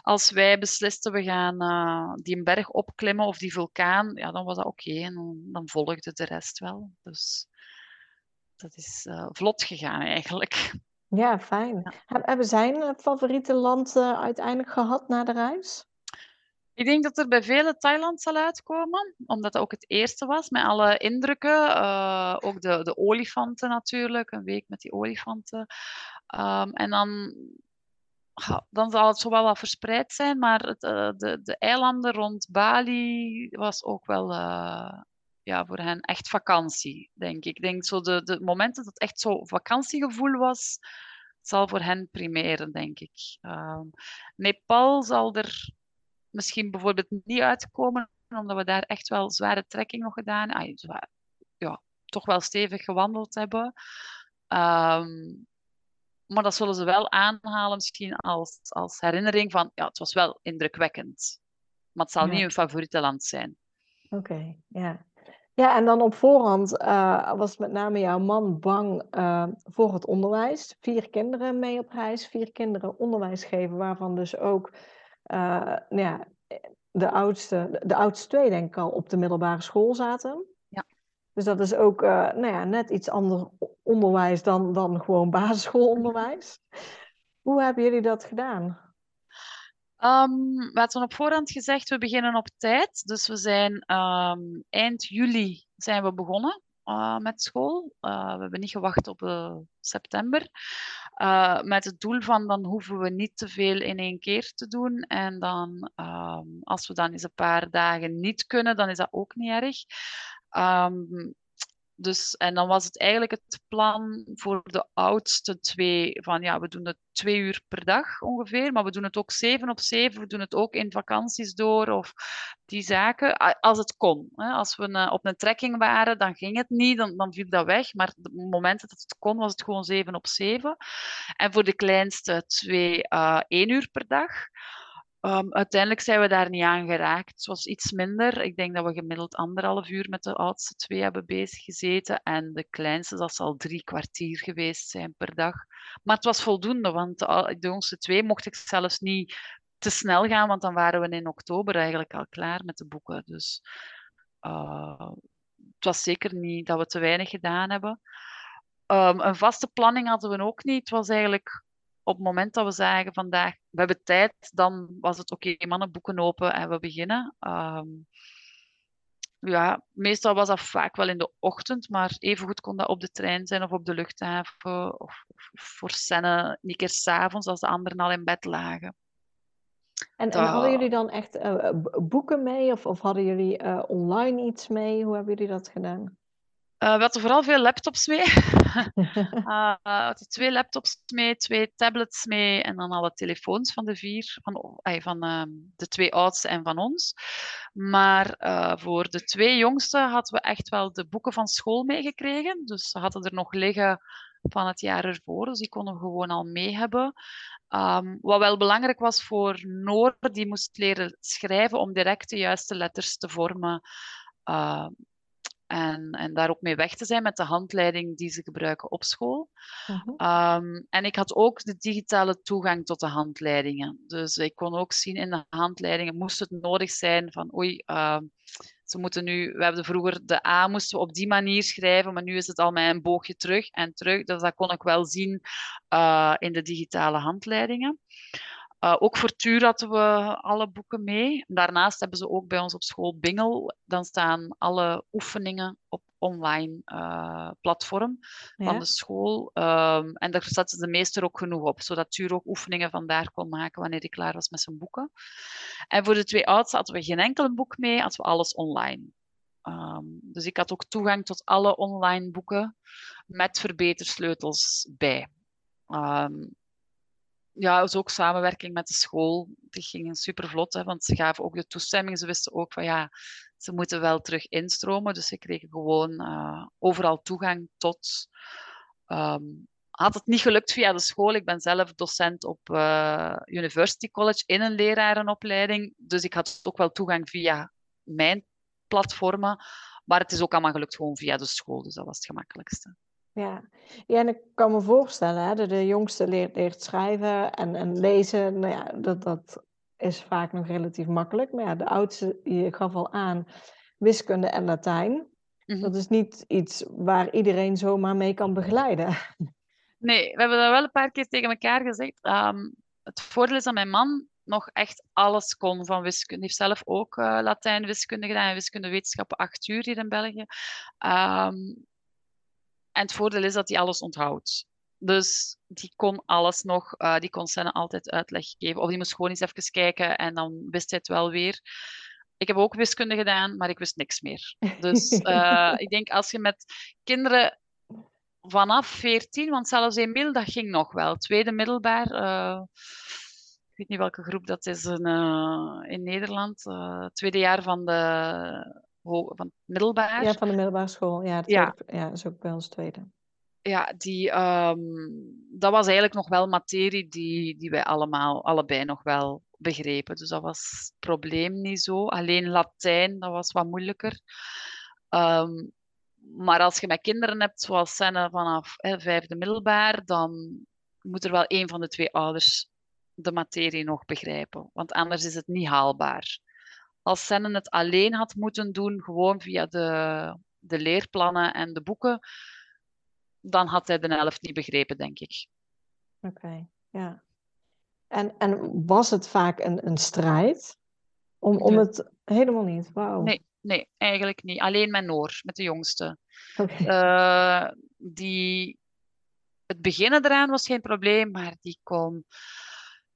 als wij beslisten, we gaan uh, die berg opklimmen of die vulkaan, ja, dan was dat oké. Okay, en dan, dan, volgde de rest wel. Dus dat is uh, vlot gegaan eigenlijk. Ja, fijn. Ja. Hebben zij een favoriete land uiteindelijk gehad na de reis? Ik denk dat er bij vele Thailand zal uitkomen, omdat dat ook het eerste was met alle indrukken. Uh, ook de, de olifanten natuurlijk, een week met die olifanten. Um, en dan, dan zal het zo wel wat verspreid zijn, maar het, uh, de, de eilanden rond Bali was ook wel uh, ja, voor hen echt vakantie, denk ik. Ik denk zo de, de momenten dat het echt zo vakantiegevoel was, zal voor hen primeren, denk ik. Um, Nepal zal er misschien bijvoorbeeld niet uitkomen, omdat we daar echt wel zware trekking nog gedaan ah, zwaar, ja, toch wel stevig gewandeld hebben. Um, maar dat zullen ze wel aanhalen, misschien als, als herinnering van, ja, het was wel indrukwekkend. Maar het zal niet hun favoriete land zijn. Oké, ja. Ja, en dan op voorhand uh, was met name jouw man bang uh, voor het onderwijs. Vier kinderen mee op reis, vier kinderen onderwijs geven, waarvan dus ook nou ja, de, oudste, de oudste twee denk ik al op de middelbare school zaten. Ja. Dus dat is ook uh, nou ja, net iets ander onderwijs dan, dan gewoon basisschoolonderwijs. Hoe hebben jullie dat gedaan? Um, we hadden op voorhand gezegd, we beginnen op tijd. Dus we zijn um, eind juli zijn we begonnen uh, met school. Uh, we hebben niet gewacht op uh, september. Met het doel van dan hoeven we niet te veel in één keer te doen. En dan, ehm, als we dan eens een paar dagen niet kunnen, dan is dat ook niet erg. Um, Dus, en dan was het eigenlijk het plan voor de oudste twee van ja, we doen het twee uur per dag ongeveer, maar we doen het ook zeven op zeven, we doen het ook in vakanties door of die zaken, als het kon. Als we een, op een trekking waren, dan ging het niet, dan, dan viel dat weg, maar op het moment dat het kon, was het gewoon zeven op zeven. En voor de kleinste twee, uh, één uur per dag. Um, uiteindelijk zijn we daar niet aan geraakt. Het was iets minder. Ik denk dat we gemiddeld anderhalf uur met de oudste twee hebben bezig gezeten. En de kleinste, dat zal drie kwartier geweest zijn per dag. Maar het was voldoende, want de, jongste twee mocht ik zelfs niet te snel gaan, want dan waren we in oktober eigenlijk al klaar met de boeken. Dus uh, het was zeker niet dat we te weinig gedaan hebben. Um, een vaste planning hadden we ook niet. Het was eigenlijk op het moment dat we zagen vandaag, we hebben tijd, dan was het oké, okay, mannen, boeken open en we beginnen. Um, ja, meestal was dat vaak wel in de ochtend, maar evengoed kon dat op de trein zijn of op de luchthaven of, of voor scène een keer s'avonds als de anderen al in bed lagen. En, en hadden jullie dan echt uh, boeken mee of, of hadden jullie uh, online iets mee? Hoe hebben jullie dat gedaan? Uh, we hadden vooral veel laptops mee. uh, we twee laptops mee, twee tablets mee en dan alle telefoons van de vier, van, van uh, de twee oudste en van ons. Maar voor de twee jongste hadden we echt wel de boeken van school meegekregen. Dus ze hadden er nog liggen van het jaar ervoor, dus die konden we gewoon al mee hebben. Um, wat wel belangrijk was voor Noor, die moest leren schrijven om direct de juiste letters te vormen. Uh, en, en daar ook mee weg te zijn met de handleiding die ze gebruiken op school. Uh -huh. um, en ik had ook de digitale toegang tot de handleidingen. Dus ik kon ook zien in de handleidingen, moest het nodig zijn van oei, uh, ze moeten nu, we hebben vroeger de A moesten we op die manier schrijven, maar nu is het al met een boogje terug en terug. Dus dat kon ik wel zien uh, in de digitale handleidingen. Uh, ook voor Tuur hadden we alle boeken mee. Daarnaast hebben ze ook bij ons op school Bingel. Dan staan alle oefeningen op online uh, platform ja. van de school. Um, en daar zetten de meester ook genoeg op, zodat Tuur ook oefeningen vandaar kon maken wanneer hij klaar was met zijn boeken. En voor de twee oudsten hadden we geen enkel boek mee, hadden we alles online. Um, dus ik had ook toegang tot alle online boeken met verbetersleutels bij. Um, ja, was ook samenwerking met de school. Die ging super vlot, hè, want ze gaven ook de toestemming. Ze wisten ook van ja, ze moeten wel terug instromen. Dus ze kregen gewoon uh, overal toegang tot. Um, had het niet gelukt via de school. Ik ben zelf docent op uh, University College in een lerarenopleiding. Dus ik had ook wel toegang via mijn platformen. Maar het is ook allemaal gelukt gewoon via de school. Dus dat was het gemakkelijkste. Ja. ja, en ik kan me voorstellen, hè, de, de jongste leert, leert schrijven en, en lezen. Nou ja, dat, dat is vaak nog relatief makkelijk. Maar ja, de oudste, je gaf al aan, wiskunde en Latijn. Mm -hmm. Dat is niet iets waar iedereen zomaar mee kan begeleiden. Nee, we hebben dat wel een paar keer tegen elkaar gezegd. Um, het voordeel is dat mijn man nog echt alles kon van wiskunde. Hij heeft zelf ook uh, Latijn wiskunde gedaan en wiskunde wetenschappen acht uur hier in België. Um, en het voordeel is dat hij alles onthoudt. Dus die kon alles nog, uh, die kon Senne altijd uitleg geven. Of die moest gewoon eens even kijken en dan wist hij het wel weer. Ik heb ook wiskunde gedaan, maar ik wist niks meer. Dus uh, ik denk als je met kinderen vanaf 14, want zelfs Emil, dat ging nog wel. Tweede middelbaar, uh, ik weet niet welke groep dat is in, in Nederland. tweede jaar van de van middelbaar. Ja, van de middelbare school. Ja, dat ja. ja, is ook bij ons tweede. Ja, die, um, dat was eigenlijk nog wel materie die, die wij allemaal, allebei nog wel begrepen. Dus dat was het probleem niet zo. Alleen Latijn, dat was wat moeilijker. Um, maar als je met kinderen hebt, zoals Senne vanaf hè, vijfde middelbaar, dan moet er wel een van de twee ouders de materie nog begrijpen. Want anders is het niet haalbaar als Sennen het alleen had moeten doen, gewoon via de, de leerplannen en de boeken, dan had hij de helft niet begrepen, denk ik. Oké, okay, ja. En, en was het vaak een, een strijd? Om, om het helemaal niet? Wauw. Nee, nee, eigenlijk niet. Alleen met Noor, met de jongste. Okay. Uh, die, het beginnen eraan was geen probleem, maar die kon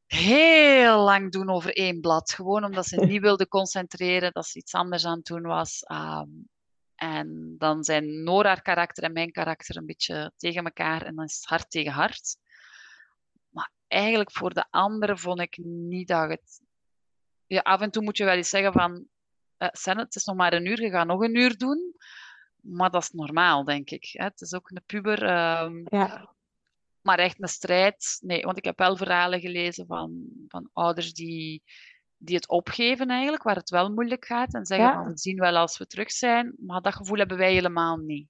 heel lang doen over één blad. Gewoon omdat ze niet wilde concentreren, dat ze iets anders aan het doen was. Um, En dan zijn Nora haar karakter en mijn karakter een beetje tegen elkaar en dan is het hart tegen hart. Maar eigenlijk voor de anderen vond ik niet dat het... Ja, af en toe moet je wel eens zeggen van... Uh, Sen, het is nog maar een uur, je gaat nog een uur doen. Maar dat is normaal, denk ik. Hè? Het is ook een puber. Um, ja. Maar echt een strijd, nee. Want ik heb wel verhalen gelezen van, van ouders die, die het opgeven eigenlijk, waar het wel moeilijk gaat. En zeggen van, we zien wel als we terug zijn. Maar dat gevoel hebben wij helemaal niet.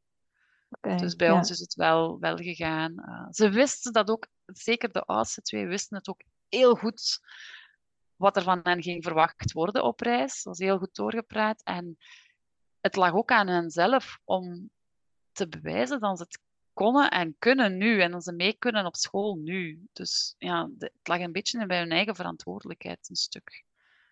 Okay, dus bij ons is het wel, wel gegaan. Uh, ze wisten dat ook, zeker de oudste twee wisten het ook heel goed wat er van hen ging verwacht worden op reis. Dat was heel goed doorgepraat. En het lag ook aan hen zelf om te bewijzen dat ze het konden en kunnen nu en dat ze mee kunnen op school nu. Dus ja, het lag een beetje bij hun eigen verantwoordelijkheid, een stuk.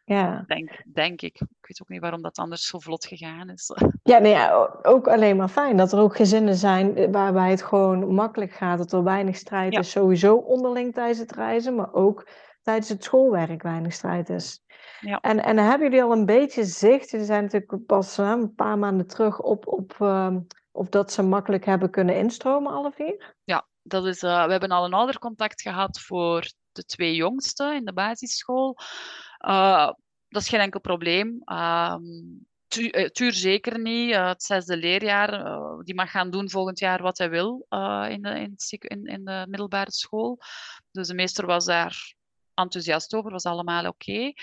Ja. Denk, denk ik. Ik weet ook niet waarom dat anders zo vlot gegaan is. Ja, nee, ja, ook alleen maar fijn dat er ook gezinnen zijn waarbij het gewoon makkelijk gaat, dat er weinig strijd is, sowieso onderling tijdens het reizen, maar ook tijdens het schoolwerk weinig strijd is. Ja. En, en hebben jullie al een beetje zicht? Jullie zijn natuurlijk pas een paar maanden terug op, op uh, of dat ze makkelijk hebben kunnen instromen, alle vier? Ja, dat is, uh, we hebben al een oudercontact gehad voor de twee jongsten in de basisschool. Uh, dat is geen enkel probleem. Um, Tuur zeker niet. Het zesde leerjaar, die mag gaan doen volgend jaar wat hij wil in, de, in, in, de middelbare school. Dus de meester was daar enthousiast over, was allemaal oké.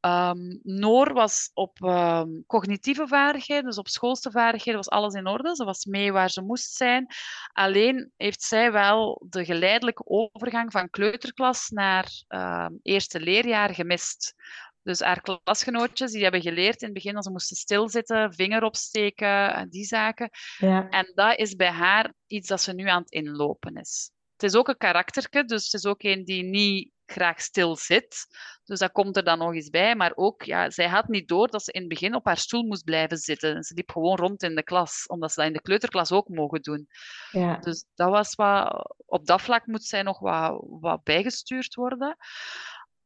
Um, Noor was op um, cognitieve vaardigheden, dus op schoolste vaardigheden, was alles in orde. Ze was mee waar ze moest zijn. Alleen heeft zij wel de geleidelijke overgang van kleuterklas naar uh, eerste leerjaar gemist. Dus haar klasgenootjes die hebben geleerd in het begin dat ze moesten stilzitten, vinger opsteken en die zaken. Ja. En dat is bij haar iets dat ze nu aan het inlopen is. Het is ook een karakterke, dus het is ook een die niet graag stil zit. Dus dat komt er dan nog eens bij. Maar ook, ja, zij had niet door dat ze in het begin op haar stoel moest blijven zitten. Ze liep gewoon rond in de klas, omdat ze dat in de kleuterklas ook mogen doen. Ja. Dus dat was wat, op dat vlak moet zij nog wat, wat bijgestuurd worden.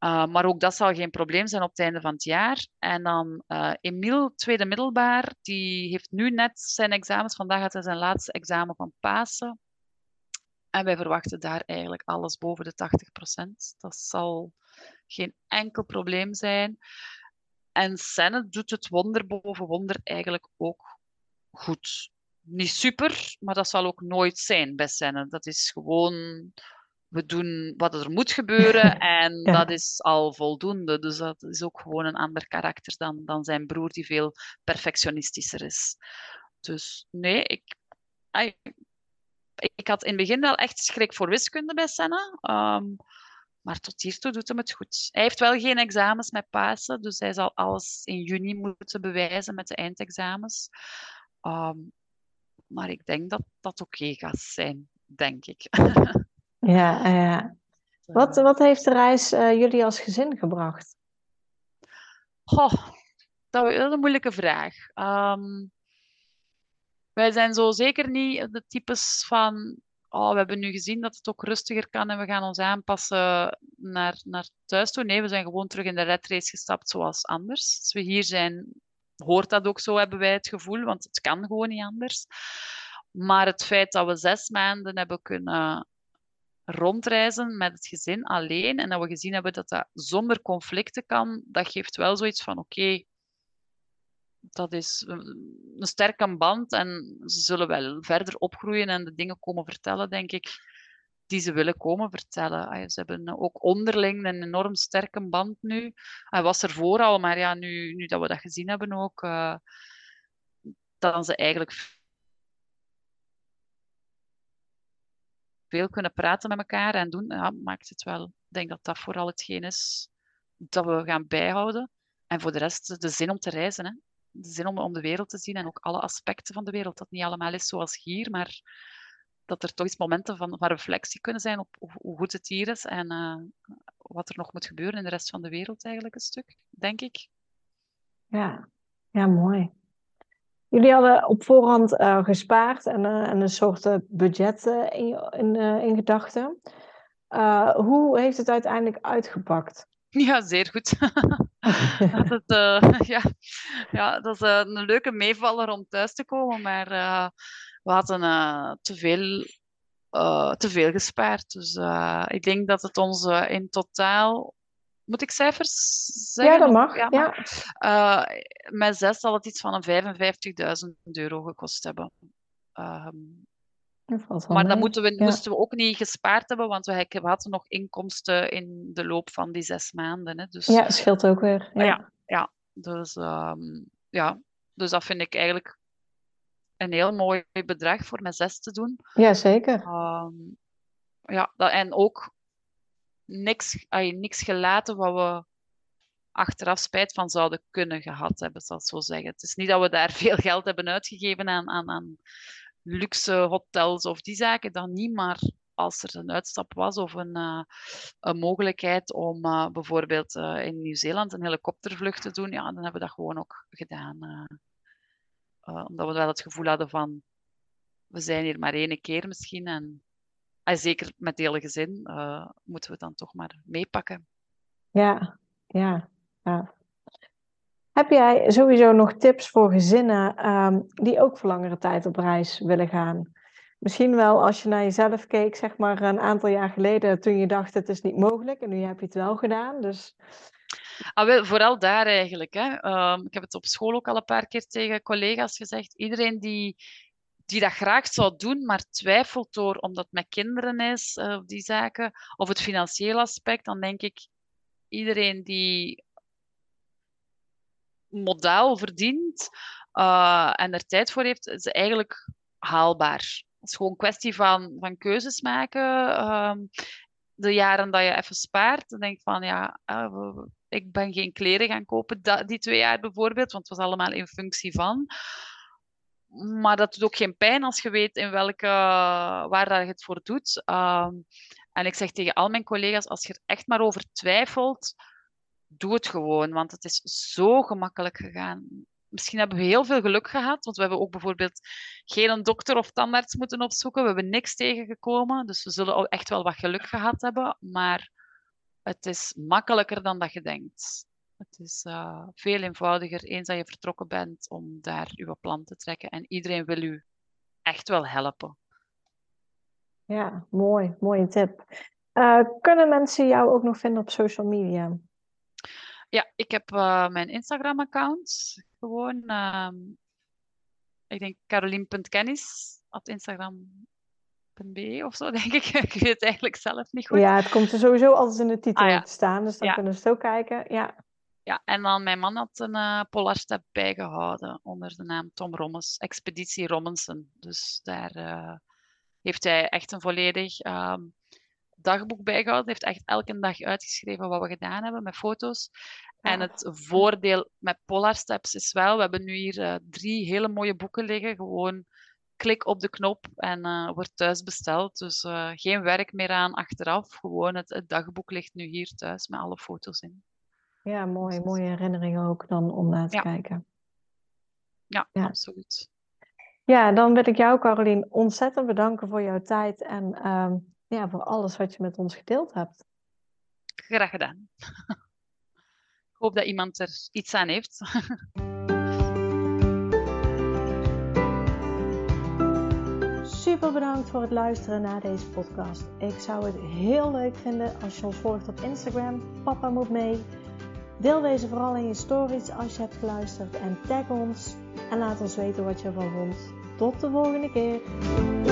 Uh, maar ook dat zal geen probleem zijn op het einde van het jaar. En dan uh, Emiel, tweede middelbaar, die heeft nu net zijn examens. Vandaag had hij zijn laatste examen van Pasen. En wij verwachten daar eigenlijk alles boven de 80%. Dat zal geen enkel probleem zijn. En Senne doet het wonder boven wonder eigenlijk ook goed. Niet super, maar dat zal ook nooit zijn bij Senne. Dat is gewoon, we doen wat er moet gebeuren en ja. dat is al voldoende. Dus dat is ook gewoon een ander karakter dan, dan zijn broer, die veel perfectionistischer is. Dus nee, ik, ik had in het begin wel echt schrik voor wiskunde bij Senna. Um, maar tot hiertoe doet hem het goed. Hij heeft wel geen examens met Pasen, dus hij zal alles in juni moeten bewijzen met de eindexamens. Um, maar ik denk dat dat oké okay gaat zijn, denk ik. ja, ja. Wat, wat heeft de reis uh, jullie als gezin gebracht? Oh, dat is een moeilijke vraag. Um, wij zijn zo zeker niet de types van. Oh, we hebben nu gezien dat het ook rustiger kan en we gaan ons aanpassen naar, naar thuis toe. Nee, we zijn gewoon terug in de red race gestapt zoals anders. Als we hier zijn, hoort dat ook zo, hebben wij het gevoel, want het kan gewoon niet anders. Maar het feit dat we zes maanden hebben kunnen rondreizen met het gezin alleen en dat we gezien hebben dat dat zonder conflicten kan, dat geeft wel zoiets van oké, dat is een sterke band en ze zullen wel verder opgroeien en de dingen komen vertellen, denk ik, die ze willen komen vertellen. Ze hebben ook onderling een enorm sterke band nu. Hij was er voor al, maar ja, nu, nu dat we dat gezien hebben ook, uh, dat ze eigenlijk veel kunnen praten met elkaar en doen, maakt het wel. Ik denk dat dat vooral hetgeen is dat we gaan bijhouden. En voor de rest de zin om te reizen. Hè zin om, de wereld te zien en ook alle aspecten van de wereld. Dat niet allemaal is zoals hier, maar dat er toch eens momenten van, reflectie kunnen zijn op hoe goed het hier is en uh, wat er nog moet gebeuren in de rest van de wereld eigenlijk een stuk, denk ik. Ja, ja mooi. Jullie hadden op voorhand uh, gespaard en, uh, en, een soort budget in, in gedachten. hoe heeft het uiteindelijk uitgepakt? Ja, zeer goed. dat, is, uh, ja. ja, dat is uh, een leuke meevaller om thuis te komen, maar uh, we hadden te, veel, te veel gespaard. Dus ik denk dat het ons in totaal. Moet ik cijfers zeggen? Ja, dat mag. Ja, ja. met zes zal het iets van een 55.000 euro gekost hebben. Ehm, maar dat moeten we, moesten we ook niet gespaard hebben, want we, hadden nog inkomsten in de loop van die zes maanden. Hè. Dus, ja, scheelt ook weer. Ja, ja, ja. Dus, um, ja. dus dat vind ik eigenlijk een heel mooi bedrag voor met zes te doen. Ja, zeker. Um, ja, dat, en ook niks, ay, niks gelaten wat we achteraf spijt van zouden kunnen gehad hebben, zal ik zo zeggen. Het is niet dat we daar veel geld hebben uitgegeven aan, aan, aan luxe hotels of die zaken dan niet, maar als er een uitstap was of een, uh, een mogelijkheid om uh, bijvoorbeeld uh, in Nieuw-Zeeland een helikoptervlucht te doen, ja, dan hebben we dat gewoon ook gedaan. omdat we wel het gevoel hadden van, we zijn hier maar één keer misschien en zeker met het hele gezin moeten we dan toch maar meepakken. Ja, ja, ja. Heb jij sowieso nog tips voor gezinnen ehm, die ook voor langere tijd op reis willen gaan? Misschien wel als je naar jezelf keek, zeg maar een aantal jaar geleden, toen je dacht het is niet mogelijk en nu heb je het wel gedaan. Dus... Ah, wel, vooral daar eigenlijk. Hè. Ehm, ik heb het op school ook al een paar keer tegen collega's gezegd. Iedereen die, die dat graag zou doen, maar twijfelt door omdat het met kinderen is, uh, die zaken, of het financiële aspect, dan denk ik iedereen die model verdient uh, en er tijd voor heeft, is eigenlijk haalbaar. Het is gewoon een kwestie van, van keuzes maken. Uh, de jaren dat je even spaart, dan denk je van ja, uh, ik ben geen kleren gaan kopen die twee jaar bijvoorbeeld, want het was allemaal in functie van. Maar dat doet ook geen pijn als je weet in welke, waar dat je het voor doet. Ehm, en ik zeg tegen al mijn collega's, als je er echt maar over twijfelt, doe het gewoon, want het is zo gemakkelijk gegaan. Misschien hebben we heel veel geluk gehad, want we hebben ook bijvoorbeeld geen dokter of tandarts moeten opzoeken. We hebben niks tegengekomen, dus we zullen echt wel wat geluk gehad hebben. Maar het is makkelijker dan dat je denkt. Het is uh, veel eenvoudiger eens dat je vertrokken bent om daar je plan te trekken. En iedereen wil u echt wel helpen. Ja, mooi. Mooie tip. Uh, kunnen mensen jou ook nog vinden op social media? Ja, ik heb uh, mijn Instagram-account. Gewoon, uh, ik denk carolien.kennis op instagram.be of zo, denk ik. ik weet het eigenlijk zelf niet goed. Ja, het komt er sowieso altijd in de titel ah, te staan, dus dan ja. kunnen we zo kijken. Ja. Ja, en dan mijn man had een uh, Polarstep bijgehouden onder de naam Tom Rommens, Expeditie Rommensen. Dus daar uh, heeft hij echt een volledig um, dagboek bijgehouden. heeft echt elke dag uitgeschreven wat we gedaan hebben met foto's. En het voordeel met Polar Steps is wel, we hebben nu hier uh, drie hele mooie boeken liggen. Gewoon klik op de knop en uh, wordt thuis besteld. Dus uh, geen werk meer aan achteraf. Gewoon het, het, dagboek ligt nu hier thuis met alle foto's in. Ja, mooi. Dus mooie herinneringen ook dan om naar te ja. kijken. Ja, ja, absoluut. Ja, dan wil ik jou, Carolien, ontzettend bedanken voor jouw tijd en ehm, ja, voor alles wat je met ons gedeeld hebt. Graag gedaan. Ik hoop dat iemand er iets aan heeft. Super bedankt voor het luisteren naar deze podcast. Ik zou het heel leuk vinden als je ons volgt op Instagram. Papa moet mee. Deel deze vooral in je stories als je hebt geluisterd en tag ons en laat ons weten wat je ervan vond. Tot de volgende keer.